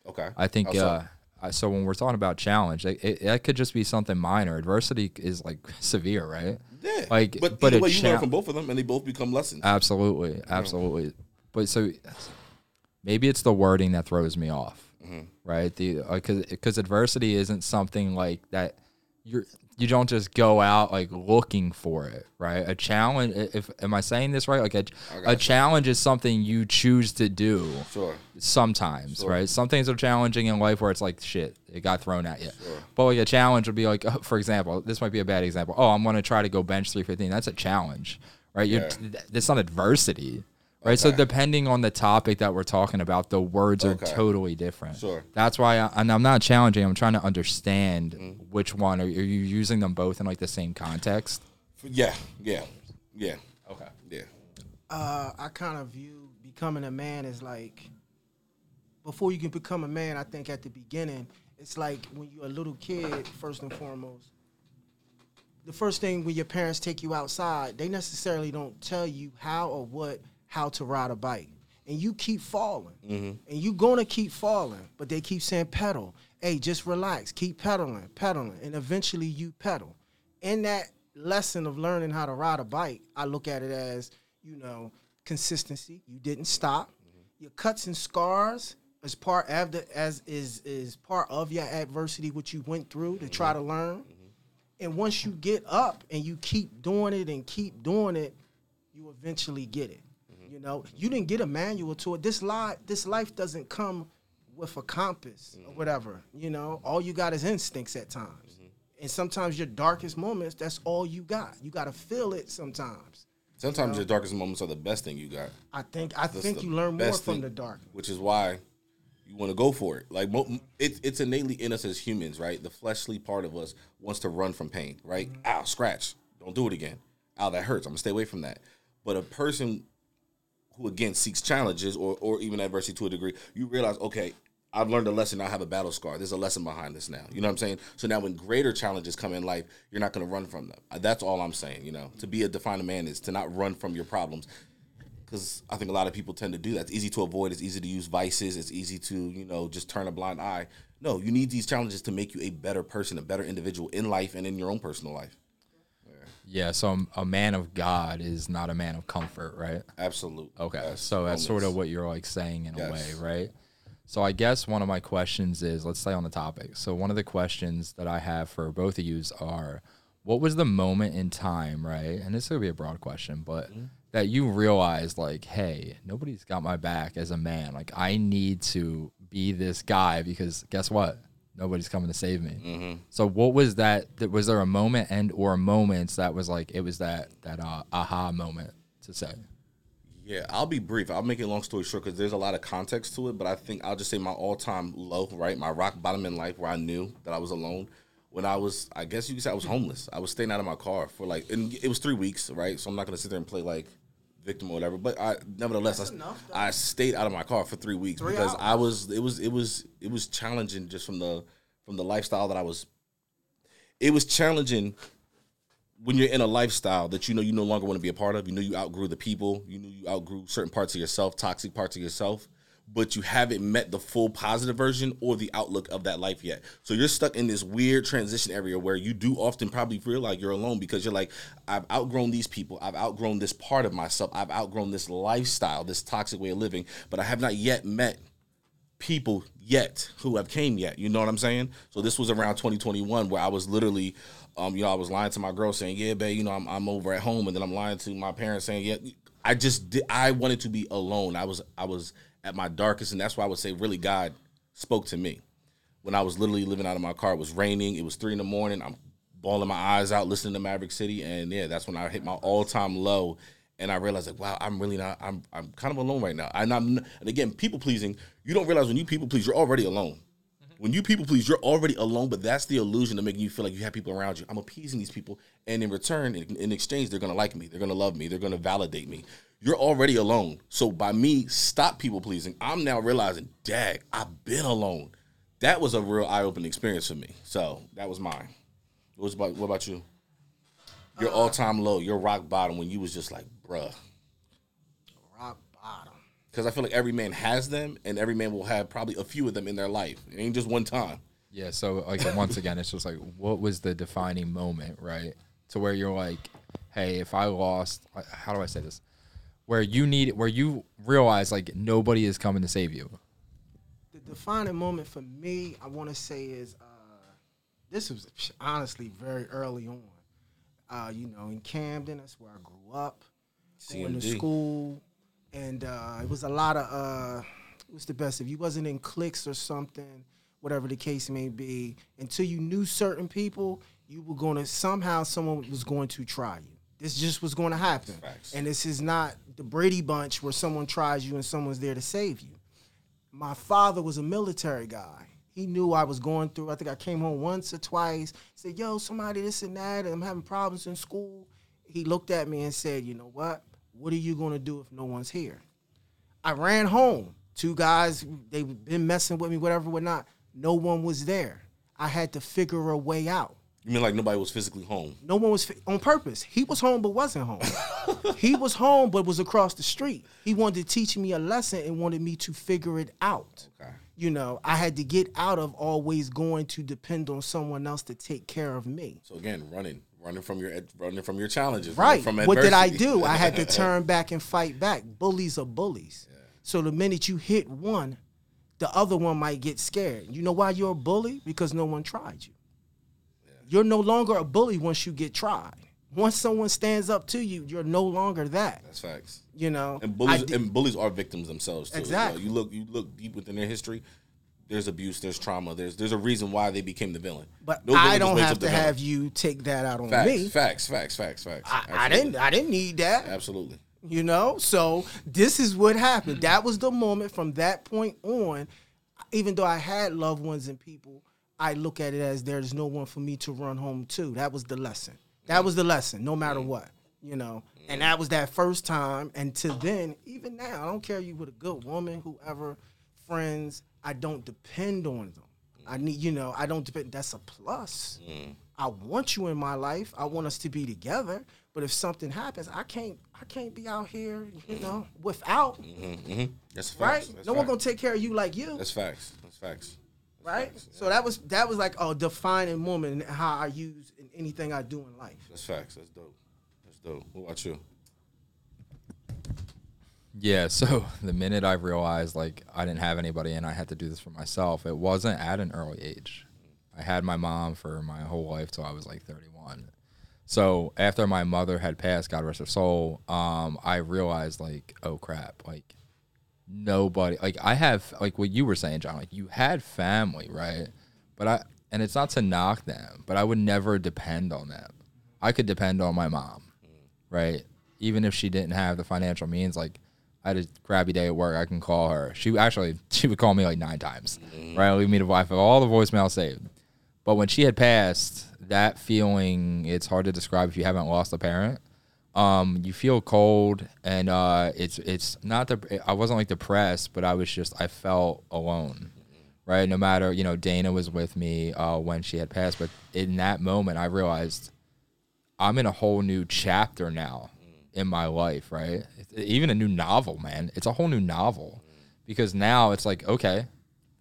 S2: Okay.
S1: I think
S2: so?
S1: uh, I- so. When we're talking about challenge, it, it, that could just be something minor. Adversity is like severe, right?
S2: yeah.
S1: like,
S2: but,
S1: but
S2: either
S1: a
S2: way, you learn from both of them, and they both become lessons.
S1: Absolutely, absolutely. But so maybe it's the wording that throws me off,
S2: Mm-hmm.
S1: right? The because because adversity isn't something like that. You're you don't just go out like looking for it, right? A challenge. If am I saying this right? Like a, a challenge is something you choose to do
S2: sure.
S1: sometimes, right? Some things are challenging in life where it's like shit, it got thrown at you. Sure. But like a challenge would be like, for example, this might be a bad example. Oh, I'm going to try to go bench 315. That's a challenge, right? You're,
S2: Yeah.
S1: That's not adversity, right? So depending on the topic that we're talking about, the words
S2: Okay.
S1: are totally different.
S2: Sure.
S1: That's why, I, and I'm not challenging. I'm trying to understand
S2: Mm-hmm.
S1: which one. Are, are you using them both in like the same context?
S2: Yeah. Yeah. Yeah.
S1: Okay.
S2: Yeah.
S3: uh, I kind of view becoming a man as like before you can become a man. I think at the beginning, it's like when you're a little kid. First and foremost, the first thing when your parents take you outside, they necessarily don't tell you how or what how to ride a bike. And you keep falling. Mm-hmm. And you're gonna keep falling. But they keep saying pedal. Hey, just relax. Keep pedaling, pedaling. And eventually you pedal. In that lesson of learning how to ride a bike, I look at it as, you know, consistency. You didn't stop. Mm-hmm. Your cuts and scars as part of the, as is is part of your adversity what you went through to try mm-hmm. to learn. And once you get up and you keep doing it and keep doing it, you eventually get it. You know, you didn't get a manual to it. This life, this life doesn't come with a compass or mm-hmm. whatever. You know, all you got is instincts at times. Mm-hmm. And sometimes your darkest moments, that's all you got. You got to feel it sometimes.
S2: Sometimes your darkest moments are the best thing you got.
S3: I think I
S2: That's
S3: think you learn more from
S2: thing,
S3: the dark.
S2: which is why you want to go for it. Like mo- it, it's innately in us as humans, right? The fleshly part of us wants to run from pain, right? Mm-hmm. Ow, scratch, don't do it again. Ow, that hurts. I'm gonna stay away from that. But a person who again seeks challenges or or even adversity to a degree, you realize, okay, I've learned a lesson. I have a battle scar. There's a lesson behind this now. You know what I'm saying? So now when greater challenges come in life, you're not going to run from them. Uh, That's all I'm saying. You know, to be a defined man is to not run from your problems because I think a lot of people tend to do that. It's easy to avoid. It's easy to use vices. It's easy to you know just turn a blind eye. No, you need these challenges to make you a better person, a better individual in life and in your own personal life.
S1: Yeah, so a man of God is not a man of comfort, right?
S2: Absolutely.
S1: Okay,
S2: Yes.
S1: so that's sort of what you're like saying in a way, right? So I guess one of my questions is, let's stay on the topic. So one of the questions that I have for both of you are, what was the moment in time, right? And this could be a broad question, but
S2: Mm-hmm.
S1: that you realized, like, hey, nobody's got my back as a man. Like, I need to be this guy because guess what? Nobody's coming to save me.
S2: Mm-hmm.
S1: So what was that? that- Was there a moment and or moments that was like it was that that uh, aha moment to say?
S2: Yeah, I'll be brief. I'll make it a long story short because there's a lot of context to it. But I think I'll just say my all time low, right? My rock bottom in life where I knew that I was alone. When I was, I guess you could say I was homeless. I was staying out of my car for like, and it was three weeks, right? So I'm not gonna sit there and play like victim or whatever. But I, nevertheless, I,
S3: enough.
S2: I stayed out of my car for three weeks
S3: Three
S2: because
S3: hours.
S2: I was, it was, it was, it was challenging just from the from the lifestyle that I was. It was challenging when you're in a lifestyle that you know you no longer want to be a part of, you know you outgrew the people, you knew you outgrew certain parts of yourself, toxic parts of yourself, but you haven't met the full positive version or the outlook of that life yet. So you're stuck in this weird transition area where you do often probably feel like you're alone because you're like, I've outgrown these people, I've outgrown this part of myself, I've outgrown this lifestyle, this toxic way of living, but I have not yet met people yet who have came yet. You know what I'm saying? So this was around 2021 where I was literally, um, you know, I was lying to my girl saying, "Yeah, babe, you know, I'm, I'm over at home," and then I'm lying to my parents saying, "Yeah." I just I wanted to be alone. I was I was at my darkest, and that's why I would say really God spoke to me when I was literally living out of my car. It was raining. It was three in the morning. I'm bawling my eyes out listening to Maverick City, and yeah, that's when I hit my all time low. And I realized like, wow, I'm really not. I'm I'm kind of alone right now. And I'm and again, people pleasing. You don't realize when you people please, you're already alone. Mm-hmm. When you people please, you're already alone. But that's the illusion of making you feel like you have people around you. I'm appeasing these people, and in return, in, in exchange, they're gonna like me. They're gonna love me. They're gonna validate me. You're already alone. So by me stop people pleasing, I'm now realizing, dag, I've been alone. That was a real eye opening experience for me. So that was mine. What was about what about you? Your uh, all time low, your rock bottom when you was just like, bruh.
S3: Rock bottom.
S2: Because I feel like every man has them, and every man will have probably a few of them in their life. It ain't just one time.
S1: Yeah, so like once again, it's just like what was the defining moment, right? To where you're like, hey, if I lost, how do I say this? Where you need, where you realize like nobody is coming to save you.
S3: The defining moment for me, I want to say is uh, this was honestly very early on. Uh, you know, in Camden, that's where I grew up. Going to school, and uh, it was a lot of. Uh, it was the best if you wasn't in cliques or something, whatever the case may be. Until you knew certain people, you were going to somehow someone was going to try you. This just was going to happen,
S2: Facts.
S3: and this is not the Brady Bunch where someone tries you and someone's there to save you my father was a military guy. He knew I was going through. I think I came home once or twice. Said, "Yo, somebody this and that, and I'm having problems in school." He looked at me and said, "You know what? What are you going to do if no one's here?" I ran home. Two guys, they've been messing with me, whatever, whatnot. No one was there. I had to figure a way out.
S2: You mean like nobody was physically home?
S3: No one was on purpose. He was home but wasn't home. he was home but was across the street. He wanted to teach me a lesson and wanted me to figure it out.
S2: Okay.
S3: You know, I had to get out of always going to depend on someone else to take care of me.
S2: So again, running, running from your running from your challenges.
S3: Right.
S2: From
S3: what did I do? I had to turn back and fight back. Bullies are bullies. So the minute you hit one, the other one might get scared. You know why you're a bully? Because no one tried you. You're no longer a bully once you get tried. Once someone stands up to you, you're no longer that.
S2: That's facts.
S3: You know,
S2: And bullies
S3: did-
S2: and bullies are victims themselves too.
S3: Exactly.
S2: You look you look deep within their history. There's abuse. There's trauma. There's there's a reason why they became the villain.
S3: but
S2: No villain
S3: I don't have to
S2: villain.
S3: have you take that out on
S2: facts,
S3: me.
S2: facts, facts, facts, facts.
S3: I, I didn't. I didn't need that.
S2: Absolutely.
S3: You know, so this is what happened. That was the moment from that point on. Even though I had loved ones and people, I look at it as there's no one for me to run home to. That was the lesson. That mm. was the lesson, no matter mm. what. You know, and mm. that was that first time. And to then, even now, I don't care you with a good woman, whoever, friends. I don't depend on them. I need, you know, I don't depend. That's a plus. I want you in my life. I want us to be together. But if something happens, I can't. I can't be out here, you know, without. Mm-hmm, mm-hmm.
S2: That's facts.
S3: Right?
S2: That's
S3: no one gonna take care of you like you.
S2: That's facts. That's facts.
S3: Right? So that was that was like a defining moment in how I use in anything I do in life.
S2: That's facts. That's dope. That's dope. What about you?
S1: Yeah, so the minute I realized like I didn't have anybody and I had to do this for myself, it wasn't at an early age. I had my mom for my whole life till I was like 31. So after my mother had passed, God rest her soul, um, I realized like, oh crap, like nobody, like I have, like what you were saying, John, like you had family, right? But I, and it's not to knock them, but I would never depend on them. I could depend on my mom, mm. right? Even if she didn't have the financial means, like I had a crappy day at work, I can call her. She actually she would call me like nine times, mm. right? Leave me the wife of all the voicemail saved. But when she had passed, that feeling it's hard to describe if you haven't lost a parent. Um, you feel cold, and uh, it's it's not the I wasn't like depressed, but I was just I felt alone, right? No matter you know Dana was with me uh, when she had passed, but in that moment I realized I'm in a whole new chapter now in my life, right? Even a new novel, man. It's a whole new novel because now it's like, okay,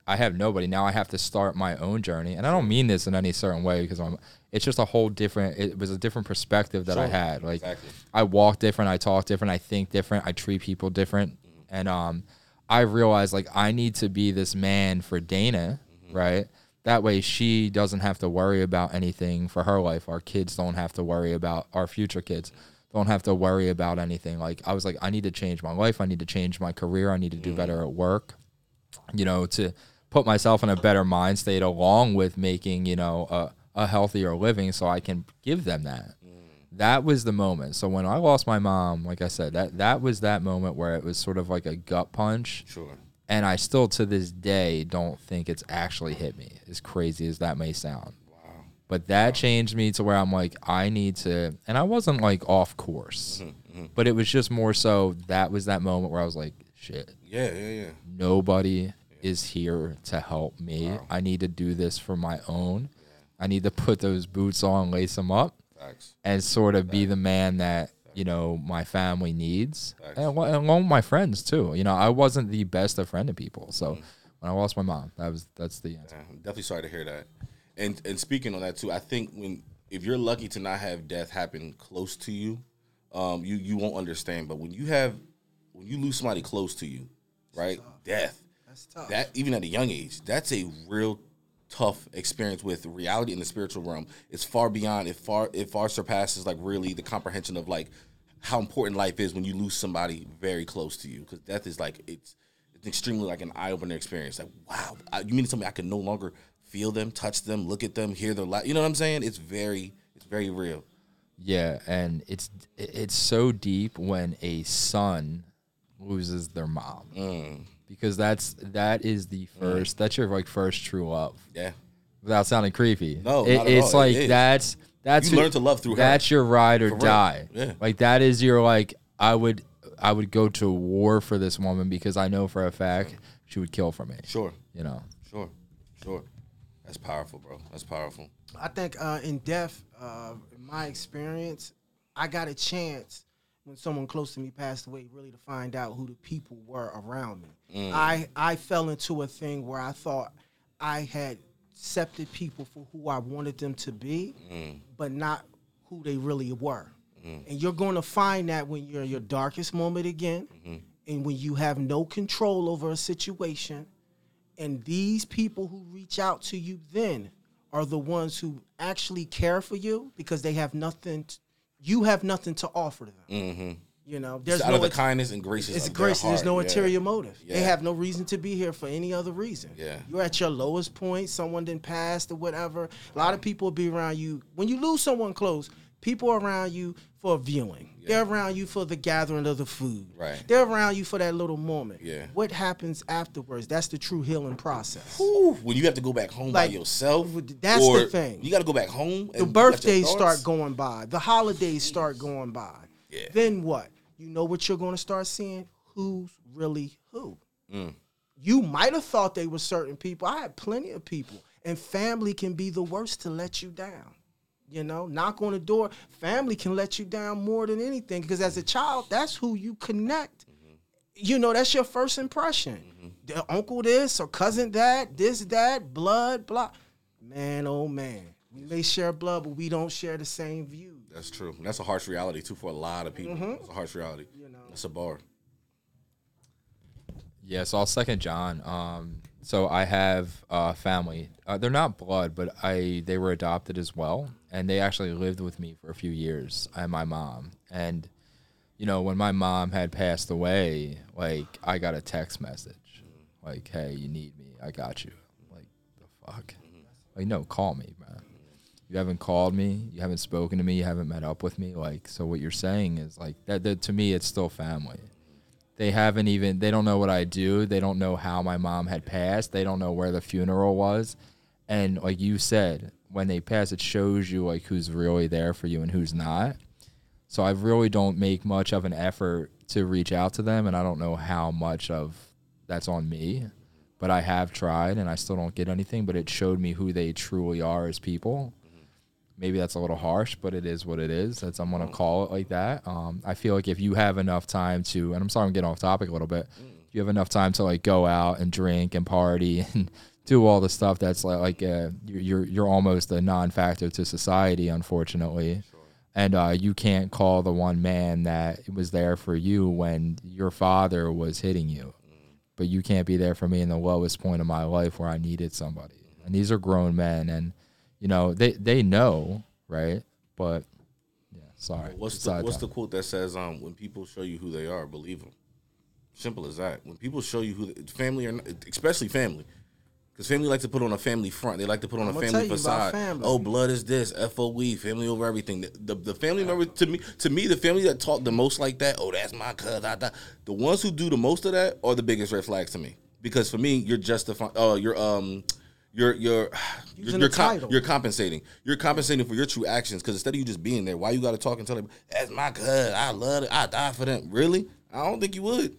S1: I have nobody. Now I have to start my own journey. And I don't mean this in any certain way because I'm it's just a whole different it was a different perspective that I had. Like
S2: Exactly.
S1: I walk different, I talk different, I think different, I treat people different. Mm-hmm. And um I realized like I need to be this man for Dana, mm-hmm. right? That way she doesn't have to worry about anything for her life. Our kids don't have to worry about our future kids don't have to worry about anything. Like I was like I need to change my life, I need to change my career, I need to do mm-hmm. better at work. You know, to put myself in a better mind state along with making, you know, a, a healthier living so I can give them that mm. that was the moment. So when I lost my mom, like I said, that that was that moment where it was sort of like a gut punch,
S2: Sure.
S1: and I still to this day don't think it's actually hit me. As crazy as that may sound. Wow. But that changed me to where I'm like, I need to, and I wasn't like off course, mm-hmm, mm-hmm. but it was just more so that was that moment where I was like, shit,
S2: Yeah, yeah, yeah.
S1: nobody is here to help me. I need to do this for my own. I need to put those boots on, lace them up,
S2: Facts.
S1: and sort of be the man that you know my family needs,
S2: Facts.
S1: and, and along with my friends too. You know, I wasn't the best of friend to people, so
S2: Mm.
S1: when I lost my mom, that was that's the answer.
S2: Yeah, I'm definitely sorry to hear that. And and speaking on that too, I think when if you're lucky to not have death happen close to you, um, you you won't understand. But when you have when you lose somebody close to you, right? Death.
S3: That's tough.
S2: That even at a young age, that's a real tough experience with reality in the spiritual realm. It's far beyond it far it far surpasses like really the comprehension of like how important life is when you lose somebody very close to you. Because death is like it's it's extremely like an eye opener experience. Like wow, I, you mean to tell me I can no longer feel them, touch them, look at them, hear their laugh? You know what I'm saying? It's very it's very real.
S1: Yeah, and it's it's so deep when a son loses their mom
S2: Mm.
S1: Because that's that is the first that's your like first true love.
S2: Yeah.
S1: Without sounding creepy,
S2: No,
S1: It-
S2: not at
S1: it's
S2: all. It
S1: like
S2: is.
S1: that's that's
S2: You
S1: who-
S2: learn to love through her.
S1: That's your ride or
S2: For real.
S1: die.
S2: Yeah.
S1: like that is your like I would I would go to war for this woman because I know for a fact she would kill for me.
S2: Sure.
S1: You know,
S2: Sure. Sure. That's powerful, bro. That's powerful.
S3: I think uh, in death, uh, in my experience, I got a chance when someone close to me passed away, really to find out who the people were around me. Mm. I I fell into a thing where I thought I had accepted people for who I wanted them to be, mm. but not who they really were. Mm. And you're going to find that when you're in your darkest moment again, mm-hmm. and when you have no control over a situation, and these people who reach out to you then are the ones who actually care for you because they have nothing. You have nothing to offer to them.
S2: Mm-hmm.
S3: You know, there's
S2: It's out
S3: no
S2: of the kindness and graces.
S3: it's grace. There's no.
S2: Yeah.
S3: ulterior motive. They have no reason to be here for any other reason.
S2: Yeah.
S3: You're at your lowest point. Someone didn't pass or whatever. A lot of people will be around you. When you lose someone close, people around you for viewing. They're around you for the gathering of the food.
S2: Right.
S3: They're around you for that little moment.
S2: Yeah.
S3: What happens afterwards? That's the true healing process.
S2: Whew, when you have to go back home
S3: Like,
S2: by yourself,
S3: that's the thing.
S2: You got to go back home.
S3: The birthdays start going by. The holidays start going by.
S2: Yeah.
S3: Then what? You know what you're going to start seeing? Who's really who?
S2: Mm.
S3: You might have thought they were certain people. I had plenty of people. And family can be the worst to let you down. You know, knock on the door. Family can let you down more than anything because as a child, that's who you connect. You know, that's your first impression. The uncle this or cousin that, this, that, blood, blah. Man, oh man. We may share blood, but we don't share the same views.
S2: That's true. That's a harsh reality too for a lot of people.
S3: Mm-hmm.
S2: It's a harsh reality. That's a bar.
S1: Yeah, so I'll second John. Um, so I have uh, family. Uh, they're not blood, but I they were adopted as well, and they actually lived with me for a few years. And my mom, and you know, when my mom had passed away, like I got a text message, like, "Hey, you need me? I got you." Like, the fuck? Like, no, call me, man. You haven't called me. You haven't spoken to me. You haven't met up with me. Like, so what you're saying is like that. that to me, it's still family they haven't even they don't know what I do. They don't know how my mom had passed. They don't know where the funeral was. And like you said, when they pass it shows you like who's really there for you and who's not. So I really don't make much of an effort to reach out to them and I don't know how much of that's on me. But I have tried and I still don't get anything, but it showed me who they truly are as people maybe that's a little harsh, but it is what it is. That's I'm gonna call it like that. Um, I feel like if you have enough time to, and I'm sorry I'm getting off topic a little bit. If you have enough time to like go out and drink and party and do all the stuff that's like like uh, you're you're- you're almost a non-factor to society, unfortunately. And uh, you can't call the one man that was there for you when your father was hitting you, but you can't be there for me in the lowest point of my life where I needed somebody. And these are grown men, and you know they they know right but yeah sorry
S2: What's the What's the quote that says, um, "When people show you who they are, believe them." Simple as that. When people show you who, they, family or not, especially family, because family like to put on a family front. They like to put on
S3: I'ma
S2: a
S3: tell
S2: family
S3: you about
S2: facade.
S3: family.
S2: Oh, blood is this. Foe, family over everything. The, the, the family member to me, to me, the family that talk the most like that. Oh, that's my cousin. I, I, the ones who do the most of that are the biggest red flags to me. Because for me, you're justifying. Oh, you're um. You're you're you're, you're,
S3: a
S2: you're compensating. You're compensating for your true actions because instead of you just being there, why you got to talk and tell them that's my cousin, I love it, I die for them. Really? I don't think you would.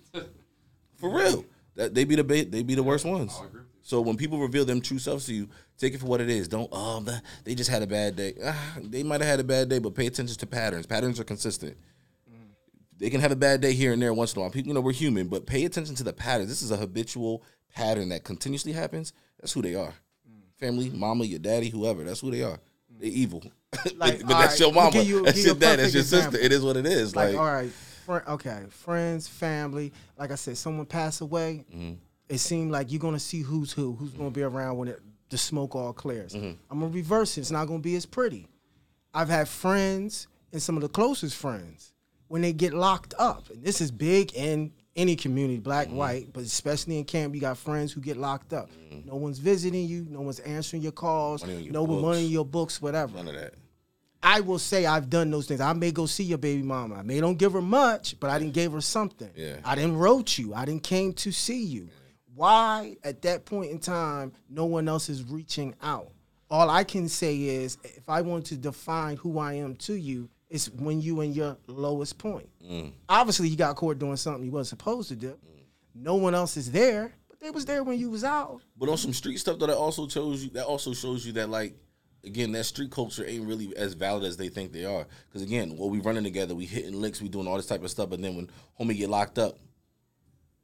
S2: For real, that they be the ba- they be the worst ones. So when people reveal them true selves to you, take it for what it is. Don't oh the, they just had a bad day. Ah, they might have had a bad day, but pay attention to patterns. Patterns are consistent. They can have a bad day here and there once in a while. People, you know, we're human, but pay attention to the patterns. This is a habitual pattern that continuously happens. That's who they are. Family, mama, your daddy, whoever. That's who they are. They're evil.
S3: Like,
S2: but that's
S3: all
S2: your mama.
S3: you-
S2: that's your dad. That's your sister. It is what it is.
S3: Like,
S2: Like,
S3: all right, fri okay, friends, family. Like I said, someone passed away.
S2: Mm-hmm.
S3: It seemed like you're gonna see who's who, who's gonna be around when it, the smoke all clears.
S2: Mm-hmm.
S3: I'm gonna reverse it. It's not gonna be as pretty. I've had friends and some of the closest friends when they get locked up. And this is big in any community, black,
S2: Mm-hmm.
S3: white, but especially in camp, you got friends who get locked up. No one's visiting you. No one's answering your calls.
S2: Mm-hmm. Money on your
S3: no
S2: books.
S3: money your books, whatever.
S2: none of that.
S3: I will say I've done those things. I may go see your baby mama. I may don't give her much, but I didn't give her something.
S2: Yeah.
S3: I didn't wrote you. I didn't came to see you. Why at that point in time no one else is reaching out? All I can say is if I want to define who I am to you, it's when you in your lowest point.
S2: Mm.
S3: Obviously you got caught doing something you wasn't supposed to do. No one else is there, but they was there when you was out.
S2: But on some street stuff, though, that also shows you that also shows you that like again that street culture ain't really as valid as they think they are. Because again, while we running together, we hitting licks, we doing all this type of stuff. But then when homie get locked up,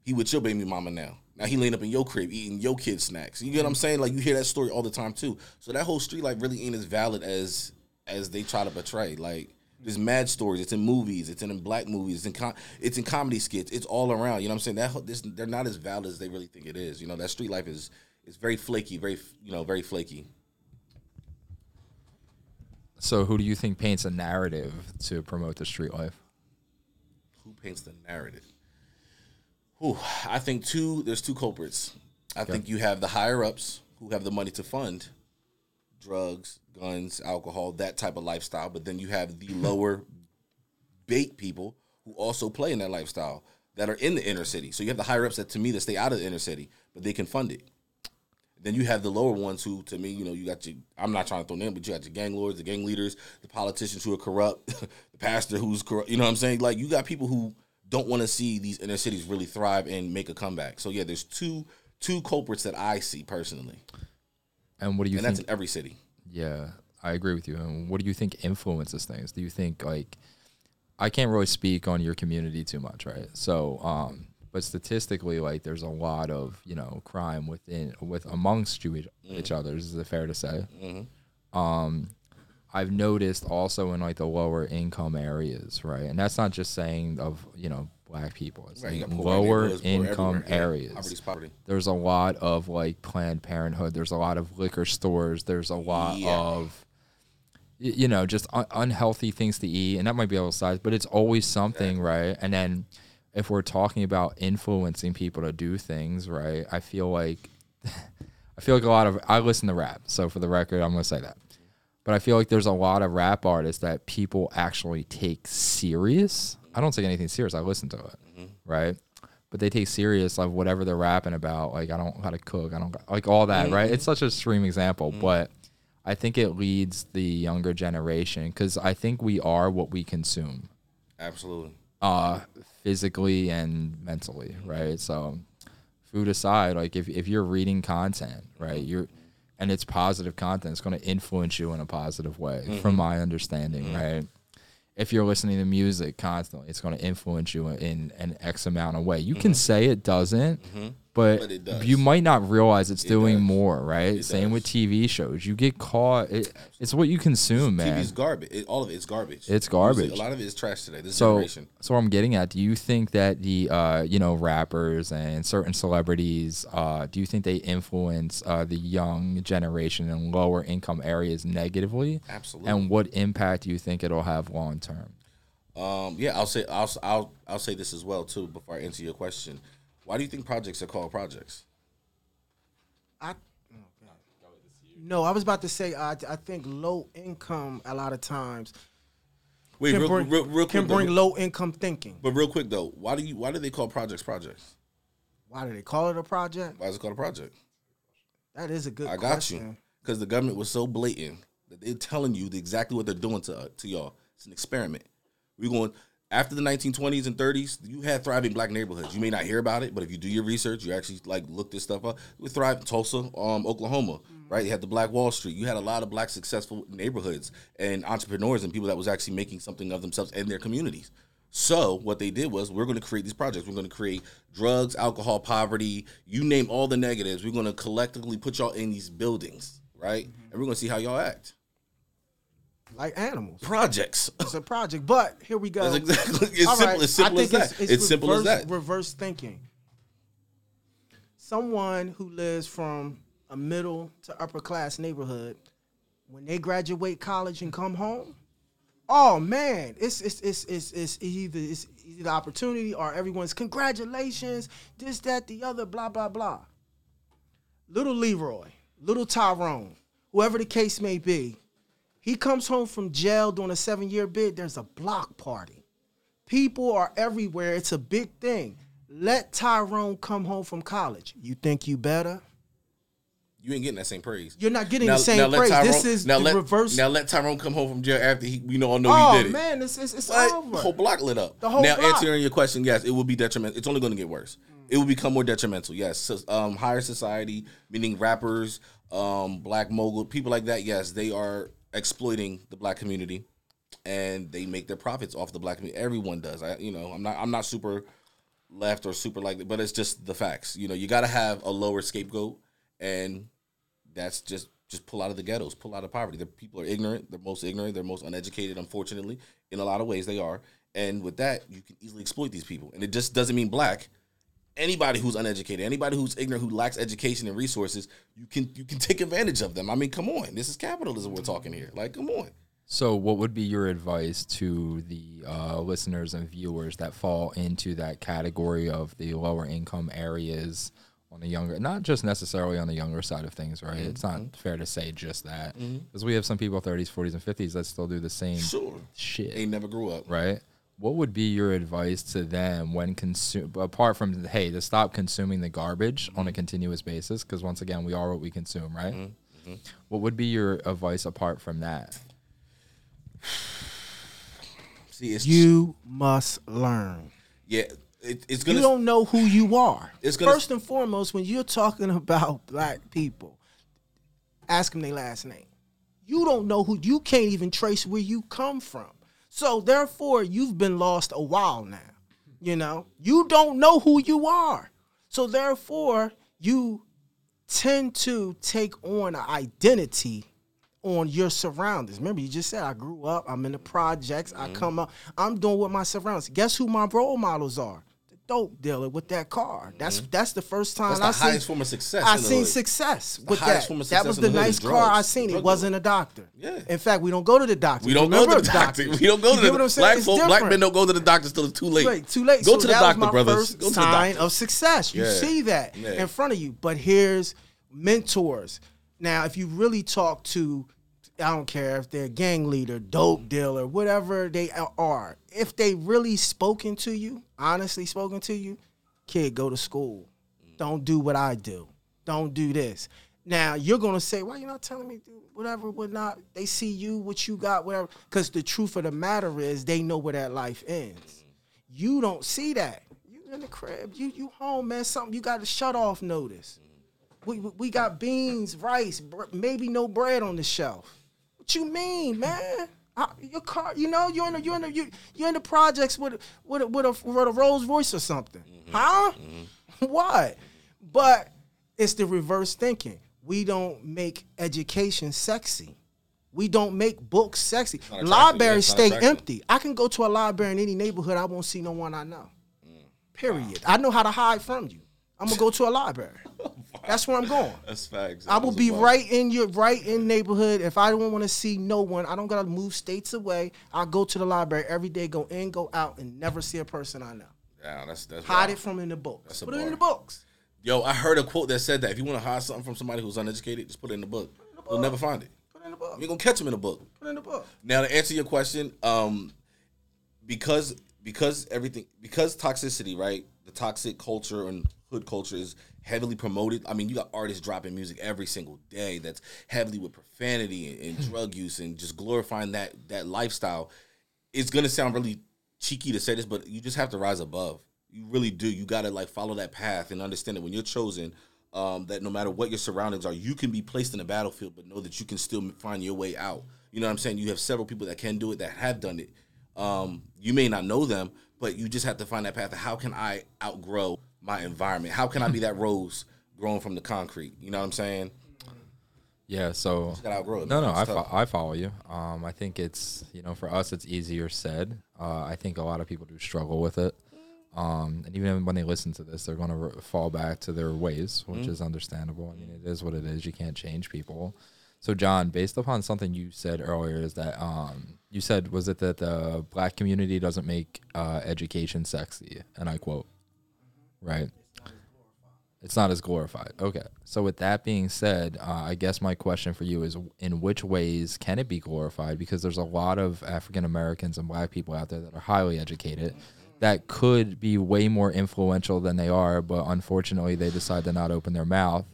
S2: he with your baby mama now. Now he laying up in your crib eating your kids snacks. You get what I'm saying? Like you hear that story all the time too. So that whole street life really ain't as valid as as they try to portray. Like there's mad stories. It's in movies. It's in black movies. It's in com- it's in comedy skits. It's all around. You know what I'm saying? That this, they're not as valid as they really think it is. You know that street life is is very flaky. Very you know very flaky.
S1: So who do you think paints a narrative to promote the street life?
S2: Who paints the narrative? Whew, I think two. There's two culprits. I think you have the higher ups who have the money to fund drugs, guns, alcohol, that type of lifestyle. But then you have the mm-hmm. lower bait people who also play in that lifestyle that are in the inner city. So you have the higher ups that to me that stay out of the inner city, but they can fund it. Then you have the lower ones who, to me, you know, you got your. I'm not trying to throw them, but you got your gang lords, the gang leaders, the politicians who are corrupt, the pastor who's corrupt. You know what I'm saying? Like you got people who don't want to see these inner cities really thrive and make a comeback. So yeah, there's two two culprits that I see personally,
S1: And what do you
S2: and
S1: think?
S2: that's in every city.
S1: Yeah, I agree with you. And what do you think influences things? Do you think like I can't really speak on your community too much, right? So, um, but statistically, like there's a lot of you know crime within with amongst you each, each other. Is it fair to say? Um, I've noticed also in like the lower income areas, right? And that's not just saying of you know black people. It's
S2: Right,
S1: like lower income.
S2: Yeah,
S1: areas
S2: poverty.
S1: there's a lot of like Planned Parenthood. There's a lot of liquor stores. There's a lot
S2: Yeah.
S1: of, you know, just un- unhealthy things to eat, and that might be sides, but it's always something, right? And then if we're talking about influencing people to do things, right? I feel like, I feel like a lot of I listen to rap, so for the record, I'm gonna say that. But I feel like there's a lot of rap artists that people actually take serious. I don't take anything serious. I listen to it, mm-hmm. right? But they take serious like whatever they're rapping about. Like I don't know how to cook. I don't like all that, right? It's mm-hmm. such a extreme example, mm-hmm. but I think it leads the younger generation because I think we are what we consume,
S2: Absolutely.
S1: uh, physically and mentally, right? So, food aside, like if if you're reading content, right, you're and it's positive content, it's going to influence you in a positive way, from mm-hmm. my understanding, mm-hmm. right? If you're listening to music constantly, it's going to influence you in an X amount of way. You can mm-hmm. say it doesn't, but,
S2: But it
S1: you might not realize it's doing
S2: does.
S1: more, right? Same with TV shows. You get caught. It, it's what you consume, man.
S2: TV's garbage. It, all of it is garbage.
S1: It's garbage.
S2: Music, a lot of it is trash today. This
S1: so,
S2: generation.
S1: so what I'm getting at, do you think that the uh, you know rappers and certain celebrities, uh, do you think they influence uh, the young generation in lower income areas negatively?
S2: Absolutely.
S1: And what impact do you think it'll have long term?
S2: Um, yeah, I'll say I'll I'll I'll say this as well too before I answer your question. Why do you think projects are called projects?
S3: I no, I was about to say I I think low income a lot of times
S2: Wait,
S3: can
S2: real,
S3: bring,
S2: real, real
S3: can
S2: quick. though,
S3: bring low income thinking.
S2: but real quick though, why do you why do they call projects projects?
S3: Why do they call it a project?
S2: Why is it called a project?
S3: That is a good
S2: I got
S3: question.
S2: you because the government was so blatant that they're telling you exactly what they're doing to uh, to y'all. It's an experiment. We're going after the 1920s and 30s. You had thriving black neighborhoods. You may not hear about it, but if you do your research, you actually like look this stuff up. We thrive in Tulsa, um, Oklahoma, right? You had the Black Wall Street. You had a lot of black successful neighborhoods and entrepreneurs and people that was actually making something of themselves and their communities. So what they did was we're going to create these projects. We're going to create drugs, alcohol, poverty, you name all the negatives. We're going to collectively put y'all in these buildings, right? And we're going to see how y'all act.
S3: Like animals.
S2: Projects.
S3: It's a project. But here we go.
S2: That's exactly. It's
S3: All
S2: simple.
S3: right,
S2: As simple as that. It's, simple as
S3: reverse-
S2: that.
S3: Reverse thinking. Someone who lives from a middle to upper class neighborhood, when they graduate college and come home, oh man, it's it's it's it's, it's either it's either the opportunity or everyone's congratulations, this that the other, blah blah blah. Little Leroy, little Tyrone, whoever the case may be, he comes home from jail doing a seven year bid. There's a block party. People are everywhere. It's a big thing. Let Tyrone come home from college. You think you better?
S2: You ain't getting that same praise.
S3: You're not getting the same
S2: let
S3: praise.
S2: Tyrone,
S3: this is
S2: now
S3: the
S2: let,
S3: reverse.
S2: Now let Tyrone come home from jail after he, we know all know
S3: oh
S2: he did it.
S3: Oh man, it's it's, it's
S2: But
S3: over.
S2: the whole block lit up.
S3: The whole
S2: now
S3: block.
S2: answering your question, yes, it will be detrimental. It's only going to get worse. it will become more detrimental. Yes, so, um, higher society, meaning rappers, um, black mogul, people like that. Yes, they are exploiting the black community, and they make their profits off the black community. Everyone does. I, you know, I'm not, I'm not super left or super like but it's just the facts. You know, you got to have a lower scapegoat, and that's just just pull out of the ghettos, pull out of poverty. The people are ignorant. They're most ignorant. They're most uneducated. Unfortunately, in a lot of ways, they are. And with that, you can easily exploit these people. And it just doesn't mean black. Anybody who's uneducated, anybody who's ignorant, who lacks education and resources, you can you can take advantage of them. I mean, come on, this is capitalism we're talking here. Like, come on.
S1: So, what would be your advice to the uh, listeners and viewers that fall into that category of the lower income areas on the younger, not just necessarily on the younger side of things, right? It's not fair to say just that because we have some people 30s, 40s, and 50s that still do the same
S2: Sure.
S1: shit,
S2: They never grew up.
S1: right? What would be your advice to them when consume apart from hey to stop consuming the garbage on a mm-hmm. continuous basis? Because once again, we are what we consume, right? Mm-hmm. Mm-hmm. What would be your advice apart from that?
S2: See, it's
S3: You must learn.
S2: yeah, it, it's gonna
S3: You don't know who you are.
S2: It's gonna-
S3: First and foremost, when you're talking about black people, ask them their last name. You don't know who. You can't even trace where you come from. So therefore, you've been lost a while now. You know, you don't know who you are. So therefore, you tend to take on an identity on your surroundings. Remember, you just said I grew up. I'm in the projects. I mm-hmm. come up. I'm doing what my surroundings. Guess who my role models are? Dope dealer with that car. That's mm-hmm. that's the first time
S2: That's the
S3: I seen,
S2: form of success
S3: I seen
S2: hood.
S3: success with
S2: highest
S3: that.
S2: form of
S3: that was the
S2: the
S3: nice car I
S2: drugs.
S3: seen. It wasn't a doctor.
S2: Yeah.
S3: In fact, we don't go to the doctor.
S2: We don't go to the doctor.
S3: doctors.
S2: We don't go
S3: You
S2: to the
S3: saying?
S2: black folk. Black men don't go to the doctors till it's too late.
S3: Too late. Too late.
S2: Go
S3: So
S2: to the
S3: that
S2: doctor, brothers. Go to the
S3: sign
S2: doctor.
S3: of success. You
S2: Yeah.
S3: see that
S2: Yeah.
S3: in front of you. But here's mentors. Now, if you really talk to, I don't care if they're gang leader, dope dealer, whatever they are, if they really spoken to you, honestly spoken to you, kid, go to school. Don't do what I do. Don't do this. Now you're gonna say, "Why you not telling me whatever, whatnot?" They see you, what you got, whatever. Because the truth of the matter is, they know where that life ends. You don't see that. You in the crib. You you home, man. Something you got a shut off notice. We, we we got beans, rice, br- maybe no bread on the shelf. What you mean, man? I, your car, you know, you're in the, you're in the, you, you're in the projects with a- with a, with a, with a Rolls Royce or something, mm-hmm. huh? Mm-hmm. what? But it's the reverse thinking. We don't make education sexy. We don't make books sexy.
S2: not attractive, yeah,
S3: Libraries stay empty. I can go to a library in any neighborhood. I won't see no one I know. Mm. Period. I know how to hide from you. I'm gonna go to a library. That's where I'm going.
S2: That's facts.
S3: I will be right in your right in neighborhood. If I don't want to see no one, I don't gotta move states away. I go to the library every day, go in, go out, and never see a person I know.
S2: Yeah, that's that's
S3: Hide
S2: wild.
S3: it from in the books.
S2: That's
S3: Put it in the books.
S2: Yo, I heard a quote that said that if you want to hide something from somebody who's uneducated, just put it in the book. You'll never find it.
S3: Put it in the book.
S2: You're gonna catch them in the book.
S3: Put it in the book.
S2: Now to answer your question, um, because because everything because toxicity, right? The toxic culture and hood culture is heavily promoted. I mean, you got artists dropping music every single day that's heavily with profanity and, and drug use and just glorifying that that lifestyle. It's gonna sound really cheeky to say this, but you just have to rise above. You really do. You gotta like follow that path and understand that when you're chosen, um, that no matter what your surroundings are, you can be placed in a battlefield, but know that you can still find your way out. You know what I'm saying? You have several people that can do it, that have done it. Um, you may not know them, but you just have to find that path of how can I outgrow my environment? How can I be that rose growing from the concrete? You know what I'm saying?
S1: Yeah, so
S2: gotta outgrow it,
S1: no,
S2: man.
S1: no, I, fo- I follow you. Um, I think it's you know for us it's easier said. Uh, I think a lot of people do struggle with it. Um, and even when they listen to this, they're going to re- fall back to their ways, which
S2: Mm-hmm.
S1: is understandable. I mean, it is what it is. You can't change people. So, John, based upon something you said earlier, is that um, you said was it that the black community doesn't make uh, education sexy, and I quote, right? It's not as glorified. Okay. So with that being said, uh, I guess my question for you is: In which ways can it be glorified? Because there's a lot of African Americans and Black people out there that are highly educated, that could be way more influential than they are, but unfortunately they decide to not open their mouth.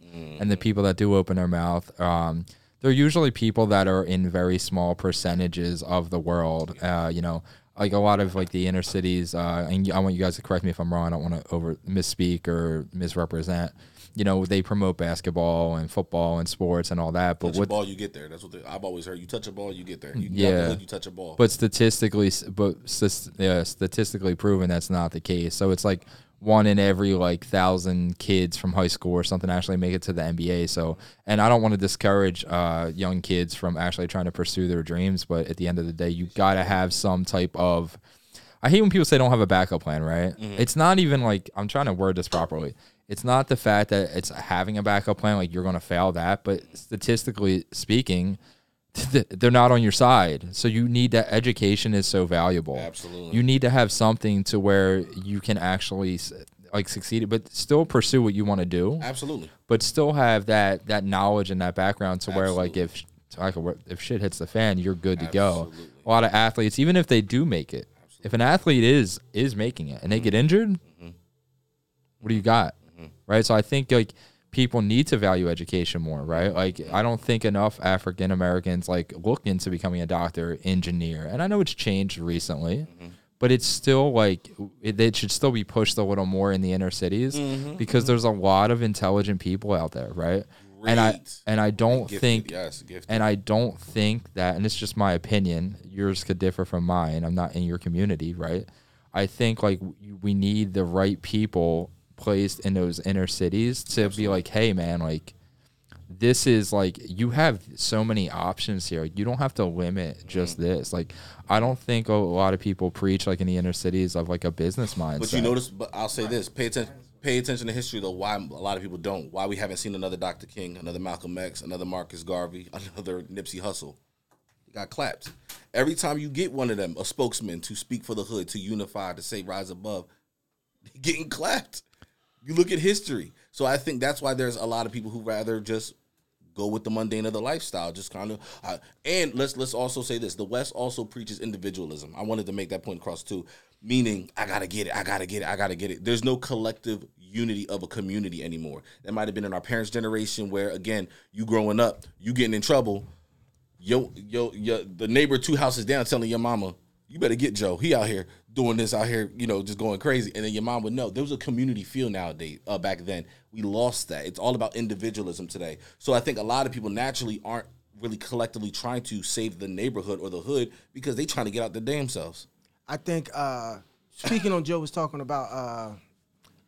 S1: And the people that do open their mouth, um, they're usually people that are in very small percentages of the world. Uh, you know, like a lot of like the inner cities, uh, and I want you guys to correct me if I'm wrong. I don't want to over misspeak or misrepresent. You know, they promote basketball and football and sports and all that, but
S2: touch a
S1: what
S2: ball, you get there. That's what they, I've always heard. You touch a ball, you get there. You,
S1: Yeah.
S2: yeah, you touch a ball.
S1: but statistically, but yeah, statistically proven that's not the case. So it's like one in every like thousand kids from high school or something actually make it to the NBA. So, and I don't want to discourage uh, young kids from actually trying to pursue their dreams, but at the end of the day, you gotta have some type of. I hate when people say don't have a backup plan, right? It's not even like I'm trying to word this properly. It's not the fact that it's having a backup plan, like you're going to fail that, but statistically speaking, they're not on your side. So you need that education is so valuable.
S2: Absolutely.
S1: You need to have something to where you can actually like succeed, but still pursue what you want to do,
S2: Absolutely.
S1: but still have that that knowledge and that background to where like if like if shit hits the fan, you're good to go. A lot of athletes, even if they do make it, if an athlete is is making it and they get mm-hmm. injured, mm-hmm. what do you got? Mm-hmm. Right? So I think like people need to value education more, right? Like I don't think enough African Americans like look into becoming a doctor, engineer. And I know it's changed recently, mm-hmm. but it's still like it, it should still be pushed a little more in the inner cities mm-hmm. because there's a lot of intelligent people out there, right? And I and I don't
S2: Gifted,
S1: think
S2: yes,
S1: and I don't think that, and it's just my opinion. Yours could differ from mine. I'm not in your community, right? I think like we need the right people placed in those inner cities to be like, hey, man, like this is like you have so many options here. You don't have to limit just
S2: Mm-hmm.
S1: this. Like I don't think a lot of people preach like in the inner cities of like a business mindset.
S2: But you notice, but I'll say this: pay attention. Pay attention to history, though. Why a lot of people don't. Why we haven't seen another Dr. King, another Malcolm X, another Marcus Garvey, another Nipsey Hussle. Got clapped. Every time you get one of them, a spokesman to speak for the hood, to unify, to say rise above, they getting clapped. You look at history. So I think that's why there's a lot of people who rather just go with the mundane of the lifestyle just kind of uh, and let's let's also say this the west also preaches individualism. I wanted to make that point across too meaning i gotta get it i gotta get it i gotta get it. There's no collective unity of a community anymore. That might have been in our parents generation where again you growing up you getting in trouble. Yo yo yo the neighbor two houses down telling your mama you better get joe he out here doing this out here you know just going crazy and then your mom would know there was a community feel nowadays uh, back then we lost that it's all about individualism today so i think a lot of people naturally aren't really collectively trying to save the neighborhood or the hood because they trying to get out their damn selves
S3: I think uh, speaking on Joe was talking about uh,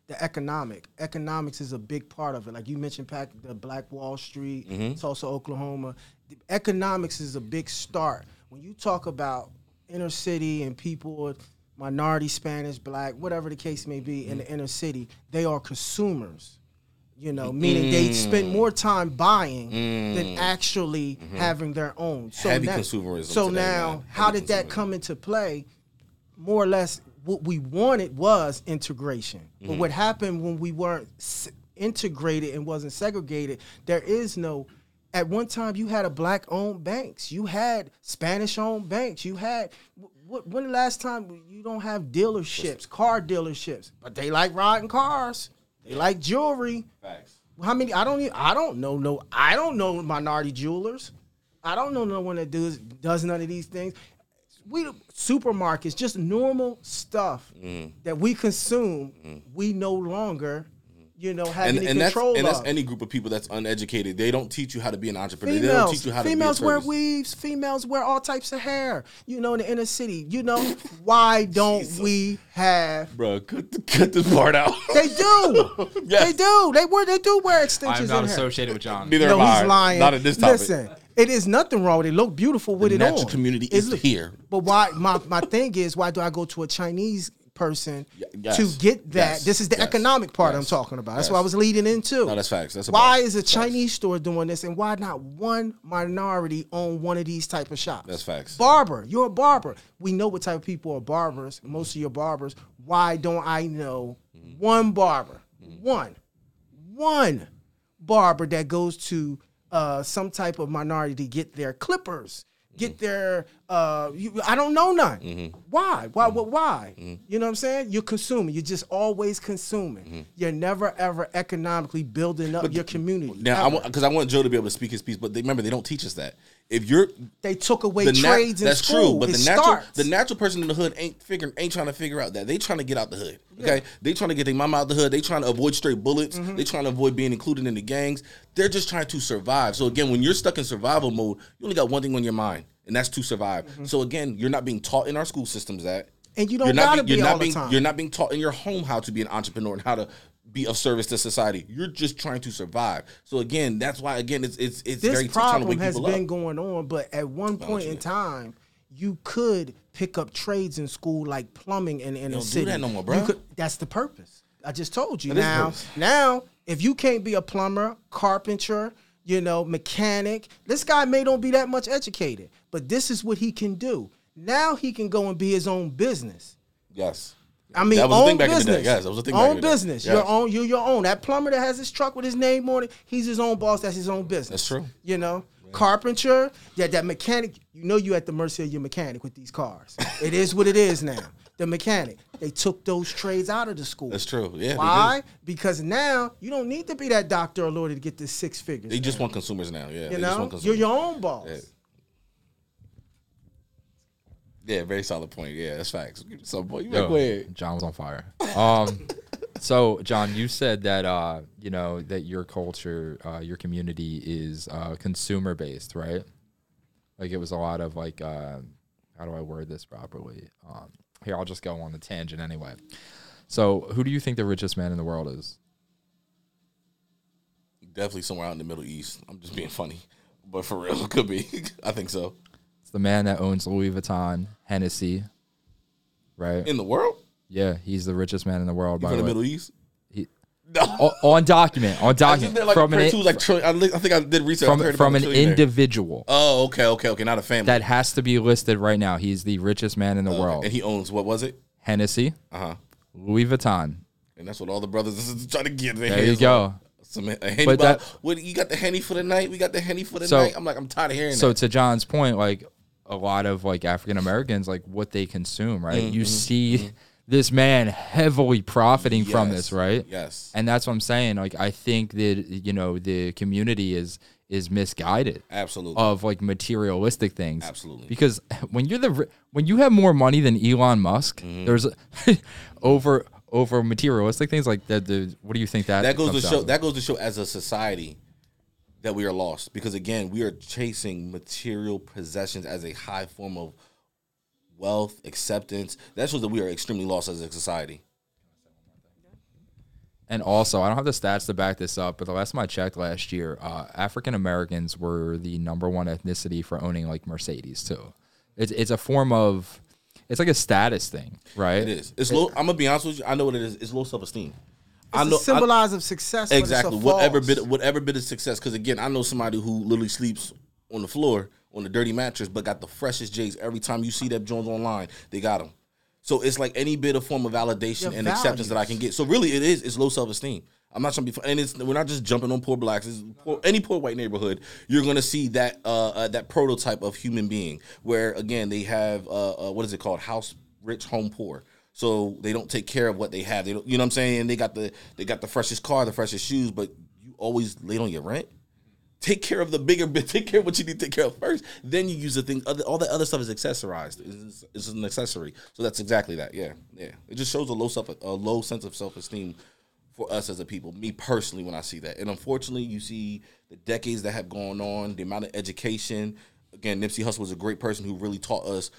S3: the economic. Economics is a big part of it. Like you mentioned, Pac, the Black Wall Street, Tulsa, Oklahoma. The economics is a big start. When you talk about inner city and people, minority, Spanish, Black, whatever the case may be, in the inner city, they are consumers. You know, meaning they mm. spend more time buying mm. than actually mm-hmm. having their own. So
S2: Heavy
S3: now,
S2: consumerism
S3: So
S2: today,
S3: now,
S2: man.
S3: how
S2: Heavy
S3: did that come into play? more or less what we wanted was integration.
S2: Mm-hmm.
S3: But what happened when we weren't s- integrated and wasn't segregated, there is no at one time you had a black owned banks, you had Spanish owned banks, you had what when the last time you don't have dealerships, car dealerships, but they like riding cars. They like jewelry.
S2: facts
S3: How many? I don't. I don't know. No, I don't know minority jewelers. I don't know no one that does does none of these things. We supermarkets, just normal stuff
S2: Mm.
S3: that we consume. We no longer, you know, have
S2: and,
S3: any
S2: and that's
S3: control
S2: and that's any group of people that's uneducated they don't teach you how to be an entrepreneur they don't
S3: Females,
S2: teach you how to
S3: females
S2: be a
S3: wear weaves. Females wear all types of hair. You know, in the inner city. You know, why don't
S2: Jesus.
S3: we have?
S2: bro cut, cut this part out
S3: They do.
S2: Yes.
S3: They do. They wear. They do wear extensions
S1: I'm
S3: extensions
S1: not
S3: in hair.
S1: associated with John.
S2: neither
S3: No,
S2: am I
S3: he's lying.
S2: not at this topic
S3: Listen, it is nothing wrong with it. Look beautiful with it all.
S2: The
S3: it
S2: natural
S3: on.
S2: community
S3: It
S2: is
S3: look-
S2: here.
S3: But why? My my thing is, why do I go to a Chinese person
S2: yes.
S3: to get that?
S2: Yes.
S3: This is the
S2: Yes.
S3: economic part I'm talking about. That's what I was leading into.
S2: No, that's facts. That's
S3: why is a. Chinese store doing this, and why not one minority own one of these type of shops?
S2: That's facts.
S3: Barber, you're a barber. We know what type of people are barbers. Most of your barbers. Why don't I know one barber? One, one barber that goes to uh, some type of minority to get their clippers, get their. Uh, you, I don't know none. Mm-hmm. Why? Why? Mm-hmm. Why? why? Mm-hmm. You know what I'm saying? You're consuming. You're just always consuming. You're never ever economically building up your community.
S2: Now,
S3: ever.
S2: because I, want Joe to be able to speak his piece, but they, remember they don't teach us that. If you're
S3: They took away
S2: the
S3: trades
S2: that's
S3: school.
S2: true, but
S3: It
S2: the natural
S3: starts.
S2: the natural person in the hood ain't figuring ain't trying to figure out that they trying to get out the hood. Okay, they trying to get their mama out the hood. They trying to avoid straight bullets.
S3: Mm-hmm.
S2: They trying to avoid being included in the gangs. They're just trying to survive. So again, when you're stuck in survival mode, you only got one thing on your mind, and that's to survive.
S3: Mm-hmm.
S2: So again, you're not being taught in our school systems that.
S3: And you don't
S2: you're not
S3: gotta be
S2: you're
S3: all
S2: not
S3: the
S2: being,
S3: time.
S2: You're not being taught in your home how to be an entrepreneur and how to be of service to society. You're just trying to survive. So again, that's why again it's it's it's
S3: this
S2: very
S3: problem has been
S2: up.
S3: going on, but at one point in time, you could pick up trades in school like plumbing in in a city.
S2: that no more,
S3: You could- that's the purpose. I just told you.
S2: That
S3: now, now, if you can't be a plumber, carpenter, you know, mechanic, this guy may don't be that much educated, but this is what he can do. Now he can go and be his own business.
S2: Yes.
S3: I mean,
S2: That was
S3: own
S2: thing back in the
S3: business.
S2: day. That was a thing back
S3: Own
S2: in the day.
S3: business. Your own. You're your own. That plumber that has his truck with his name on it, he's his own boss. That's his own business.
S2: That's true.
S3: You know, carpenter. Yeah, that mechanic. You know, you at the mercy of your mechanic with these cars. it is what it is now. The mechanic. They took those trades out of the school.
S2: That's true. Yeah.
S3: Why? Because now you don't need to be that doctor or lawyer to get this six figures.
S2: They just want consumers now. Yeah.
S3: you
S2: they
S3: know, you're your own boss.
S2: Yeah. Yeah, very solid point. Yeah, that's facts. So, boy, you
S1: Yo,
S2: make way.
S1: John was on fire. Um, so John, you said that uh, you know that your culture, uh, your community is uh, consumer based, right? Like it was a lot of like, uh, how do I word this properly? Um, here, I'll just go on the tangent anyway. So, who do you think the richest man in the world is?
S2: Definitely somewhere out in the Middle East. I'm just being funny, but for real, it could be. I think so.
S1: The man that owns Louis Vuitton, Hennessy, right?
S2: In the world,
S1: yeah, he's the richest man in the world. By
S2: from
S1: the
S2: Middle East.
S1: He-
S2: No.
S1: O- on document, on document
S2: like
S1: from an
S2: like. I, think I did research.
S1: From, from an individual.
S2: Oh, okay, okay, okay. Not a family.
S1: that has to be listed right now. He's the richest man in the
S2: Okay.
S1: world.
S2: and he owns what was it?
S1: Hennessy,
S2: Uh huh.
S1: Louis Vuitton.
S2: And that's what all the brothers is trying to get. Their
S1: There you go.
S2: on. Some a henny
S1: But
S2: bottle.
S1: that-
S2: what you got the henny for the night? We got the henny for the
S1: So-
S2: night. I'm like, I'm tired of hearing that.
S1: So
S2: that.
S1: to John's point, like a lot of like African Americans, like what they consume, right?
S2: Mm-hmm.
S1: You see this man heavily profiting from this, right?
S2: Yes.
S1: And that's what I'm saying. Like I think that you know the community is is misguided
S2: Absolutely.
S1: of like materialistic things.
S2: Absolutely.
S1: Because when you're the when you have more money than Elon Musk,
S2: Mm-hmm.
S1: there's over over materialistic things like the, the what do you think that
S2: that goes to show that goes to show as a society that we are lost. Because again we are chasing material possessions as a high form of wealth acceptance. That shows that we are extremely lost as a society.
S1: And also, I don't have the stats to back this up, but the last time I checked last year, uh, African Americans were the number one ethnicity for owning like Mercedes too. It's it's a form of, it's like a status thing, right?
S2: it is. It's low i'm gonna be honest with you i know what it is. It's low self-esteem i know
S3: a symbolize of success. but it's a
S2: exactly. Whatever
S3: false.
S2: bit whatever bit of success because again i know somebody who literally sleeps on the floor on a dirty mattress but got the freshest j's every time you see that jones online they got them so it's like any bit of form of validation
S3: Your
S2: and acceptance that i can get. So really it is it's low self-esteem. I'm not trying to be and it's we're not just jumping on poor blacks poor, any poor white neighborhood you're gonna see that uh, uh that prototype of human being where again they have uh, uh what is it called? House rich home poor so they don't take care of what they have. They don't, you know what I'm saying? They got the they got the freshest car, the freshest shoes, but you always late on your rent. Take care of the bigger bit. Take care of what you need to take care of first. Then you use the thing. Other, all that other stuff is accessorized. It's, it's an accessory. So that's exactly that. Yeah, yeah. It just shows a low self a low sense of self esteem for us as a people. Me personally, when I see that, and unfortunately, you see the decades that have gone on, the amount of education. Again, Nipsey Hussle was a great person who really taught us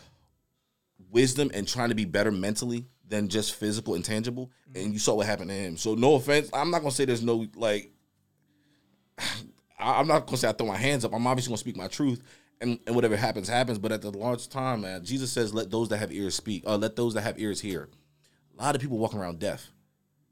S2: wisdom and trying to be better mentally than just physical and tangible. And you saw what happened to him. So no offense, I'm not gonna say there's no like. I'm not gonna say I throw my hands up. I'm obviously gonna speak my truth, and, and whatever happens, happens. But at the large time, man, Jesus says, "Let those that have ears speak. Uh, let those that have ears hear." A lot of people walking around deaf.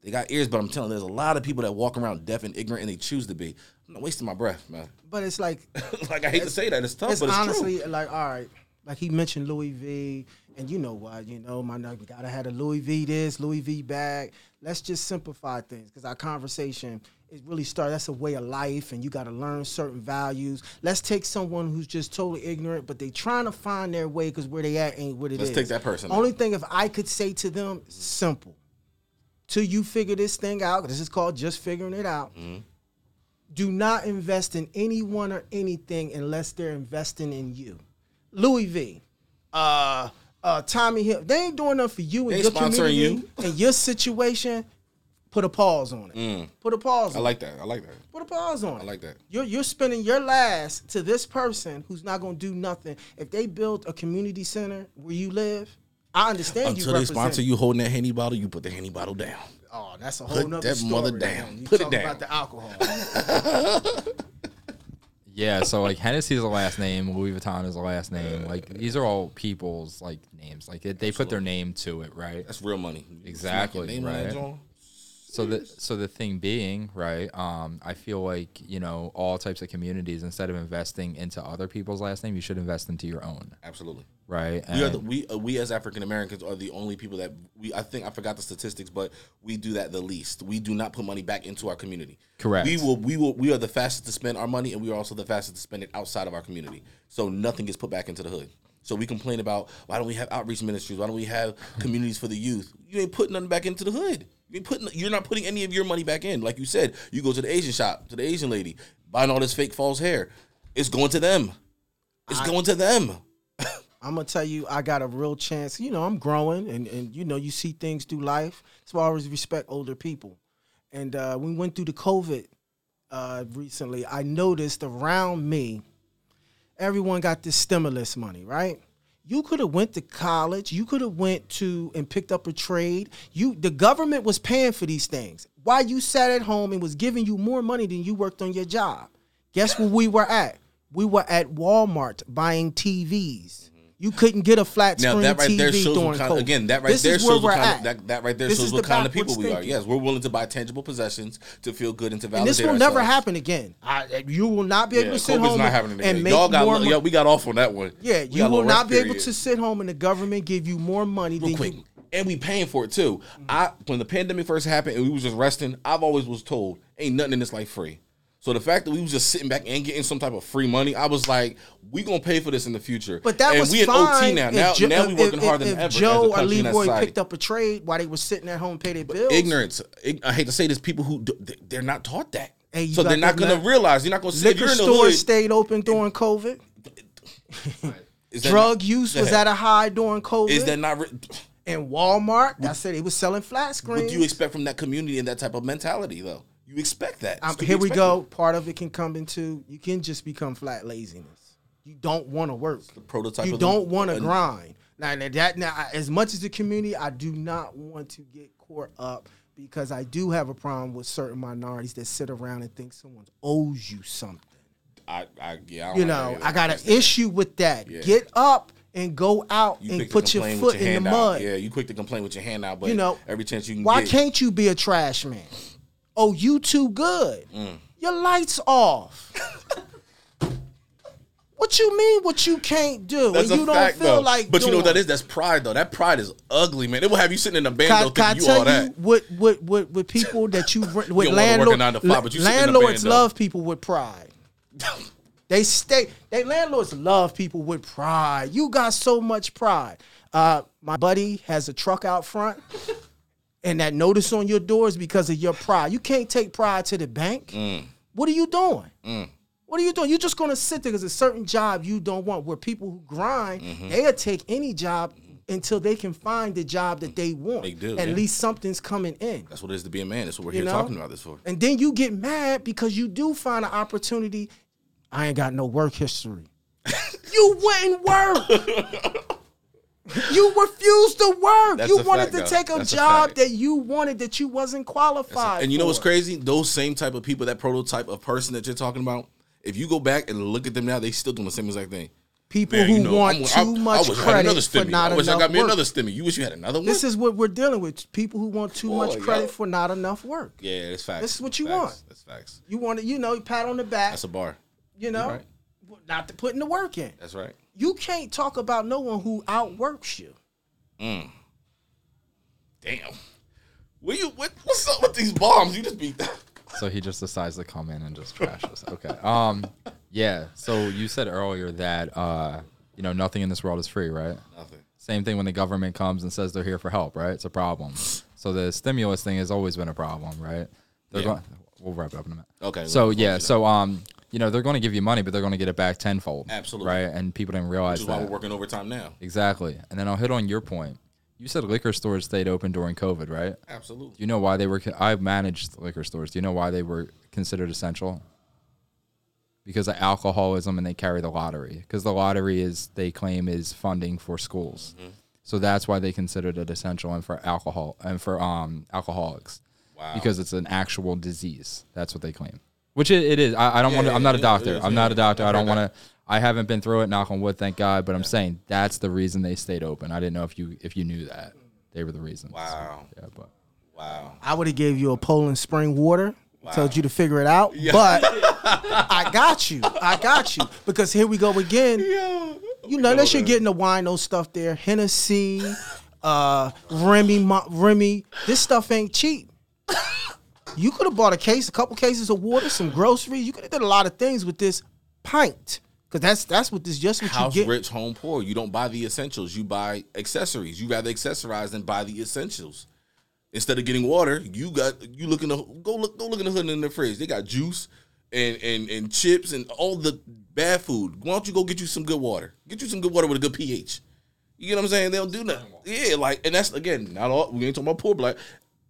S2: They got ears, but I'm telling you, there's a lot of people that walk around deaf and ignorant, and they choose to be. I'm not wasting my breath, man.
S3: But it's like
S2: like I hate to say that, it's tough,
S3: it's
S2: but it's
S3: honestly
S2: true.
S3: like all right. Like he mentioned Louis V, and you know what? You know, my nigga gotta have a Louis V this, Louis V bag. Let's just simplify things because our conversation it really starts. That's a way of life, and you got to learn certain values. Let's take someone who's just totally ignorant, but they trying to find their way because where they at ain't what it is.
S2: Let's take that person.
S3: Only thing if I could say to them, simple. Till you figure this thing out, this is called just figuring it out.
S2: Mm-hmm.
S3: do not invest in anyone or anything unless they're investing in you. Louis V, uh, uh, Tommy Hill, they ain't doing nothing for you
S2: They
S3: and your community
S2: you.
S3: and your situation. Put a pause on it. Put a pause.
S2: Mm. I like that. I like that.
S3: Put a pause on it.
S2: I like that.
S3: You're you're spending your last to this person who's not going to do nothing. If they build a community center where you live, I understand you
S2: Until they sponsor you holding that henny bottle, you put the henny bottle down.
S3: Oh, that's a whole
S2: Put
S3: nother
S2: that
S3: story.
S2: mother down.
S3: You
S2: Put it
S3: talking
S2: down.
S3: about the alcohol.
S1: Yeah, so like Hennessy is the last name, Louis Vuitton is the last name. Like these are all people's like names. Like they, they put their name to it, right?
S2: That's real money.
S1: Exactly, right. So the so the thing being, right? Um, I feel like you know all types of communities. Instead of investing into other people's last name, you should invest into your own,
S2: Absolutely.
S1: Right?
S2: We are the, we uh, we as African Americans are the only people that we I think I forgot the statistics, but we do that the least. We do not put money back into our community.
S1: Correct.
S2: We will we will we are the fastest to spend our money, and we are also the fastest to spend it outside of our community. So nothing gets put back into the hood. So we complain about why don't we have outreach ministries? Why don't we have communities for the youth? You ain't putting nothing back into the hood. You ain't putting you're not putting any of your money back in. Like you said, you go to the Asian shop, to the Asian lady, buying all this fake false hair. It's going to them. It's going to them.
S3: I'm gonna tell you, I got a real chance. You know, I'm growing, and and you know, you see things through life. So I always respect older people. And uh, we went through the COVID uh, recently. I noticed around me, everyone got this stimulus money, right? You could have went to college. You could have went to and picked up a trade. You, the government was paying for these things. Why you sat at home and was giving you more money than you worked on your job. Guess where we were at? We were at Walmart buying TVs. You couldn't get a flat
S2: Now
S3: screen
S2: that right
S3: TV
S2: there shows
S3: during
S2: kind
S3: COVID.
S2: again that right
S3: This
S2: there shows what kind of, that, that right there
S3: This
S2: shows what
S3: the
S2: kind of people we are. Yes, we're willing to buy tangible possessions to feel good and to validate
S3: and this will never happen again. I, you will not be
S2: Yeah,
S3: able to sit home
S2: not
S3: and,
S2: happening
S3: and make
S2: Y'all got
S3: more
S2: yeah, we got off on that one.
S3: Yeah,
S2: We
S3: you will not be able to sit home and the government give you more money
S2: real
S3: than
S2: quick.
S3: you.
S2: And we paying for it too. I when the pandemic first happened and we was just resting, I've always was told ain't nothing in this life free. So the fact that we was just sitting back and getting some type of free money, I was like, we gonna pay for this in the future.
S3: But that
S2: and
S3: was
S2: we in
S3: fine.
S2: OT now. Now,
S3: Jo-
S2: now we
S3: if-
S2: working
S3: if-
S2: harder
S3: if
S2: than ever.
S3: Joe or
S2: country and as
S3: Leroy picked up a trade while they were sitting at home and pay their bills.
S2: ignorance. I hate to say this, people who do, they're not taught that,
S3: Hey,
S2: so they're not gonna
S3: man-
S2: realize. You're not gonna see
S3: Liquor
S2: you're in the
S3: stores stayed open during COVID.
S2: is that
S3: Drug
S2: not-
S3: use was at a high during COVID.
S2: Is that not? Re-
S3: and Walmart, I said they was selling flat screens.
S2: what do you expect from that community and that type of mentality, though? You expect that.
S3: Um,
S2: It's
S3: here we go. Part of it can come into you can just become flat laziness. You don't want to work.
S2: the prototype
S3: You don't want to grind. Now now that now I- as much as the community, I do not want to get caught up because I do have a problem with certain minorities that sit around and think someone owes you something.
S2: I, I, yeah, I don't
S3: You know. I got an issue with that.
S2: Yeah.
S3: Get up and go out
S2: You
S3: and put your foot
S2: with
S3: in the
S2: out.
S3: mud.
S2: Yeah, you quick to complain with your hand out, but
S3: You know,
S2: every chance you can
S3: Why
S2: get,
S3: can't you be a trash man? Oh, you too good.
S2: Mm.
S3: Your lights off. what you mean? What you can't do?
S2: That's
S3: and you don't
S2: fact,
S3: feel
S2: though.
S3: like.
S2: but you know what that
S3: doing-
S2: is? That's pride, though. That pride is ugly, man. It will have you sitting in a band,
S3: Can,
S2: though,
S3: can I
S2: thinking you all
S3: tell you
S2: that.
S3: what, what, what, with people that you with
S2: a
S3: landlord,
S2: five, but you sit in a
S3: landlords
S2: though.
S3: love people with pride. They stay. They landlords love people with pride. You got so much pride. Uh, my buddy has a truck out front, and that notice on your door is because of your pride. You can't take pride to the bank.
S2: Mm.
S3: What are you doing? What are you doing? You're just gonna sit there because a certain job you don't want. Where people who grind,
S2: Mm-hmm.
S3: they'll take any job until they can find the job that they want.
S2: They do,
S3: At
S2: yeah.
S3: least something's coming in.
S2: That's what it is to be a man. That's what we're
S3: You
S2: here
S3: know?
S2: talking about this for.
S3: And then you get mad because you do find an opportunity. I ain't got no work history. you wouldn't work. you refused to work.
S2: That's
S3: you wanted
S2: fact,
S3: to take a
S2: That's a
S3: job
S2: fact.
S3: that you wanted that you wasn't qualified.
S2: And you know what's crazy? Those same type of people, that prototype of person that you're talking about, if you go back and look at them now, they still doing the same exact thing.
S3: People
S2: Man,
S3: who
S2: you know,
S3: want
S2: I'm-
S3: too
S2: I-
S3: much
S2: I wish I had another
S3: credit for not
S2: I wish
S3: enough
S2: I got me
S3: work.
S2: another stimmy. You wish you had another one?
S3: This is what we're dealing with. People who want too oh,
S2: much
S3: credit
S2: yo.
S3: for not enough work.
S2: yeah, it's facts.
S3: This is what you
S2: Facts.
S3: want.
S2: That's facts.
S3: You want to, you know, pat on the back.
S2: That's a bar.
S3: you know,
S2: right.
S3: not to putting the work in.
S2: That's right.
S3: You can't talk about no one who outworks you.
S2: Damn. What you what, what's up with these bombs? You just beat that.
S1: So he just decides to come in and just trash us. Okay. Um. Yeah. So you said earlier that uh, you know, nothing in this world is free, right?
S2: Nothing.
S1: Same thing when the government comes and says they're here for help, right? It's a problem. So the stimulus thing has always been a problem, right? They're
S2: Yeah.
S1: going, we'll wrap it up in a minute.
S2: Okay,
S1: So yeah, so um, you know, they're going to give you money, but they're going to get it back tenfold.
S2: Absolutely.
S1: Right, and people didn't realize
S2: Which is why
S1: that.
S2: we're working overtime now.
S1: Exactly. And then I'll hit on your point. You said liquor stores stayed open during COVID, right? Do
S2: Absolutely.
S1: you know why they were? I've managed liquor stores. Do you know why they were considered essential? Because of alcoholism, and they carry the lottery. Because the lottery is they claim is funding for schools,
S2: Mm-hmm.
S1: so that's why they considered it essential, and for alcohol and for um alcoholics,
S2: Wow.
S1: because it's an actual disease. That's what they claim. Which it, it is. I, I don't
S2: Yeah,
S1: want to. I'm not a doctor.
S2: it is,
S1: I'm
S2: yeah.
S1: not a doctor. I don't want to. I haven't been through it. Knock on wood, thank God. But I'm saying that's the reason they stayed open. I didn't know if you if you knew that they were the reason.
S2: Wow.
S1: Yeah, but
S2: Wow.
S3: I would have gave you a Poland spring water, told you to figure it out. But I got you. I got you. Because here we go again. You know, unless you're getting the wino stuff there, Hennessy, uh, Remy, Mo- Remy. This stuff ain't cheap. You could have bought a case, a couple cases of water, some groceries. You could have done a lot of things with this pint. Cause that's that's what this just what
S2: House
S3: you get.
S2: rich, home poor. You don't buy the essentials. You buy accessories. You rather accessorize than buy the essentials. Instead of getting water, you got you look in the go look go look in the hood in the fridge. They got juice and and and chips and all the bad food. Why don't you go get you some good water? Get you some good water with a good pH. You get what I'm saying? They don't do nothing. Yeah, like and that's again not all. We ain't talking about poor black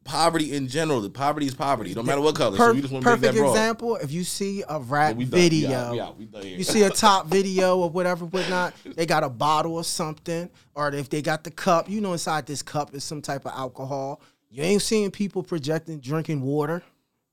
S2: poverty in general. The poverty is poverty, no matter what color.
S3: Per-
S2: so we just want to make that broad.
S3: example. If you see a rap
S2: done. We
S3: video,
S2: out. We out. We
S3: you see a top video or whatever, whatnot. They got a bottle or something, or if they got the cup, you know, inside this cup is some type of alcohol. You ain't seeing people projecting drinking water.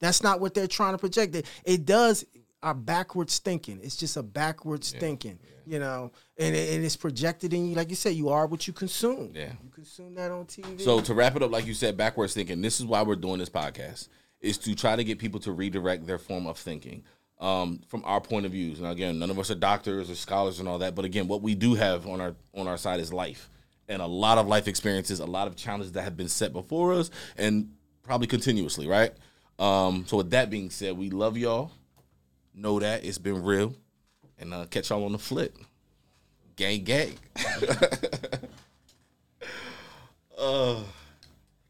S3: That's not what they're trying to project. It, it does are backwards thinking. It's just a backwards thinking, you know, and, and it's projected in you. Like you said, you are what you consume.
S2: Yeah.
S3: you consume that on TV.
S2: So to wrap it up, like you said, backwards thinking. This is why we're doing this podcast is to try to get people to redirect their form of thinking um, from our point of views. And again, none of us are doctors or scholars and all that, but again, what we do have on our on our side is life and a lot of life experiences, a lot of challenges that have been set before us, and probably continuously, right? Um, so with that being said, we love y'all. Know that it's been real, and uh, catch y'all on the flip. Gang, gang. uh.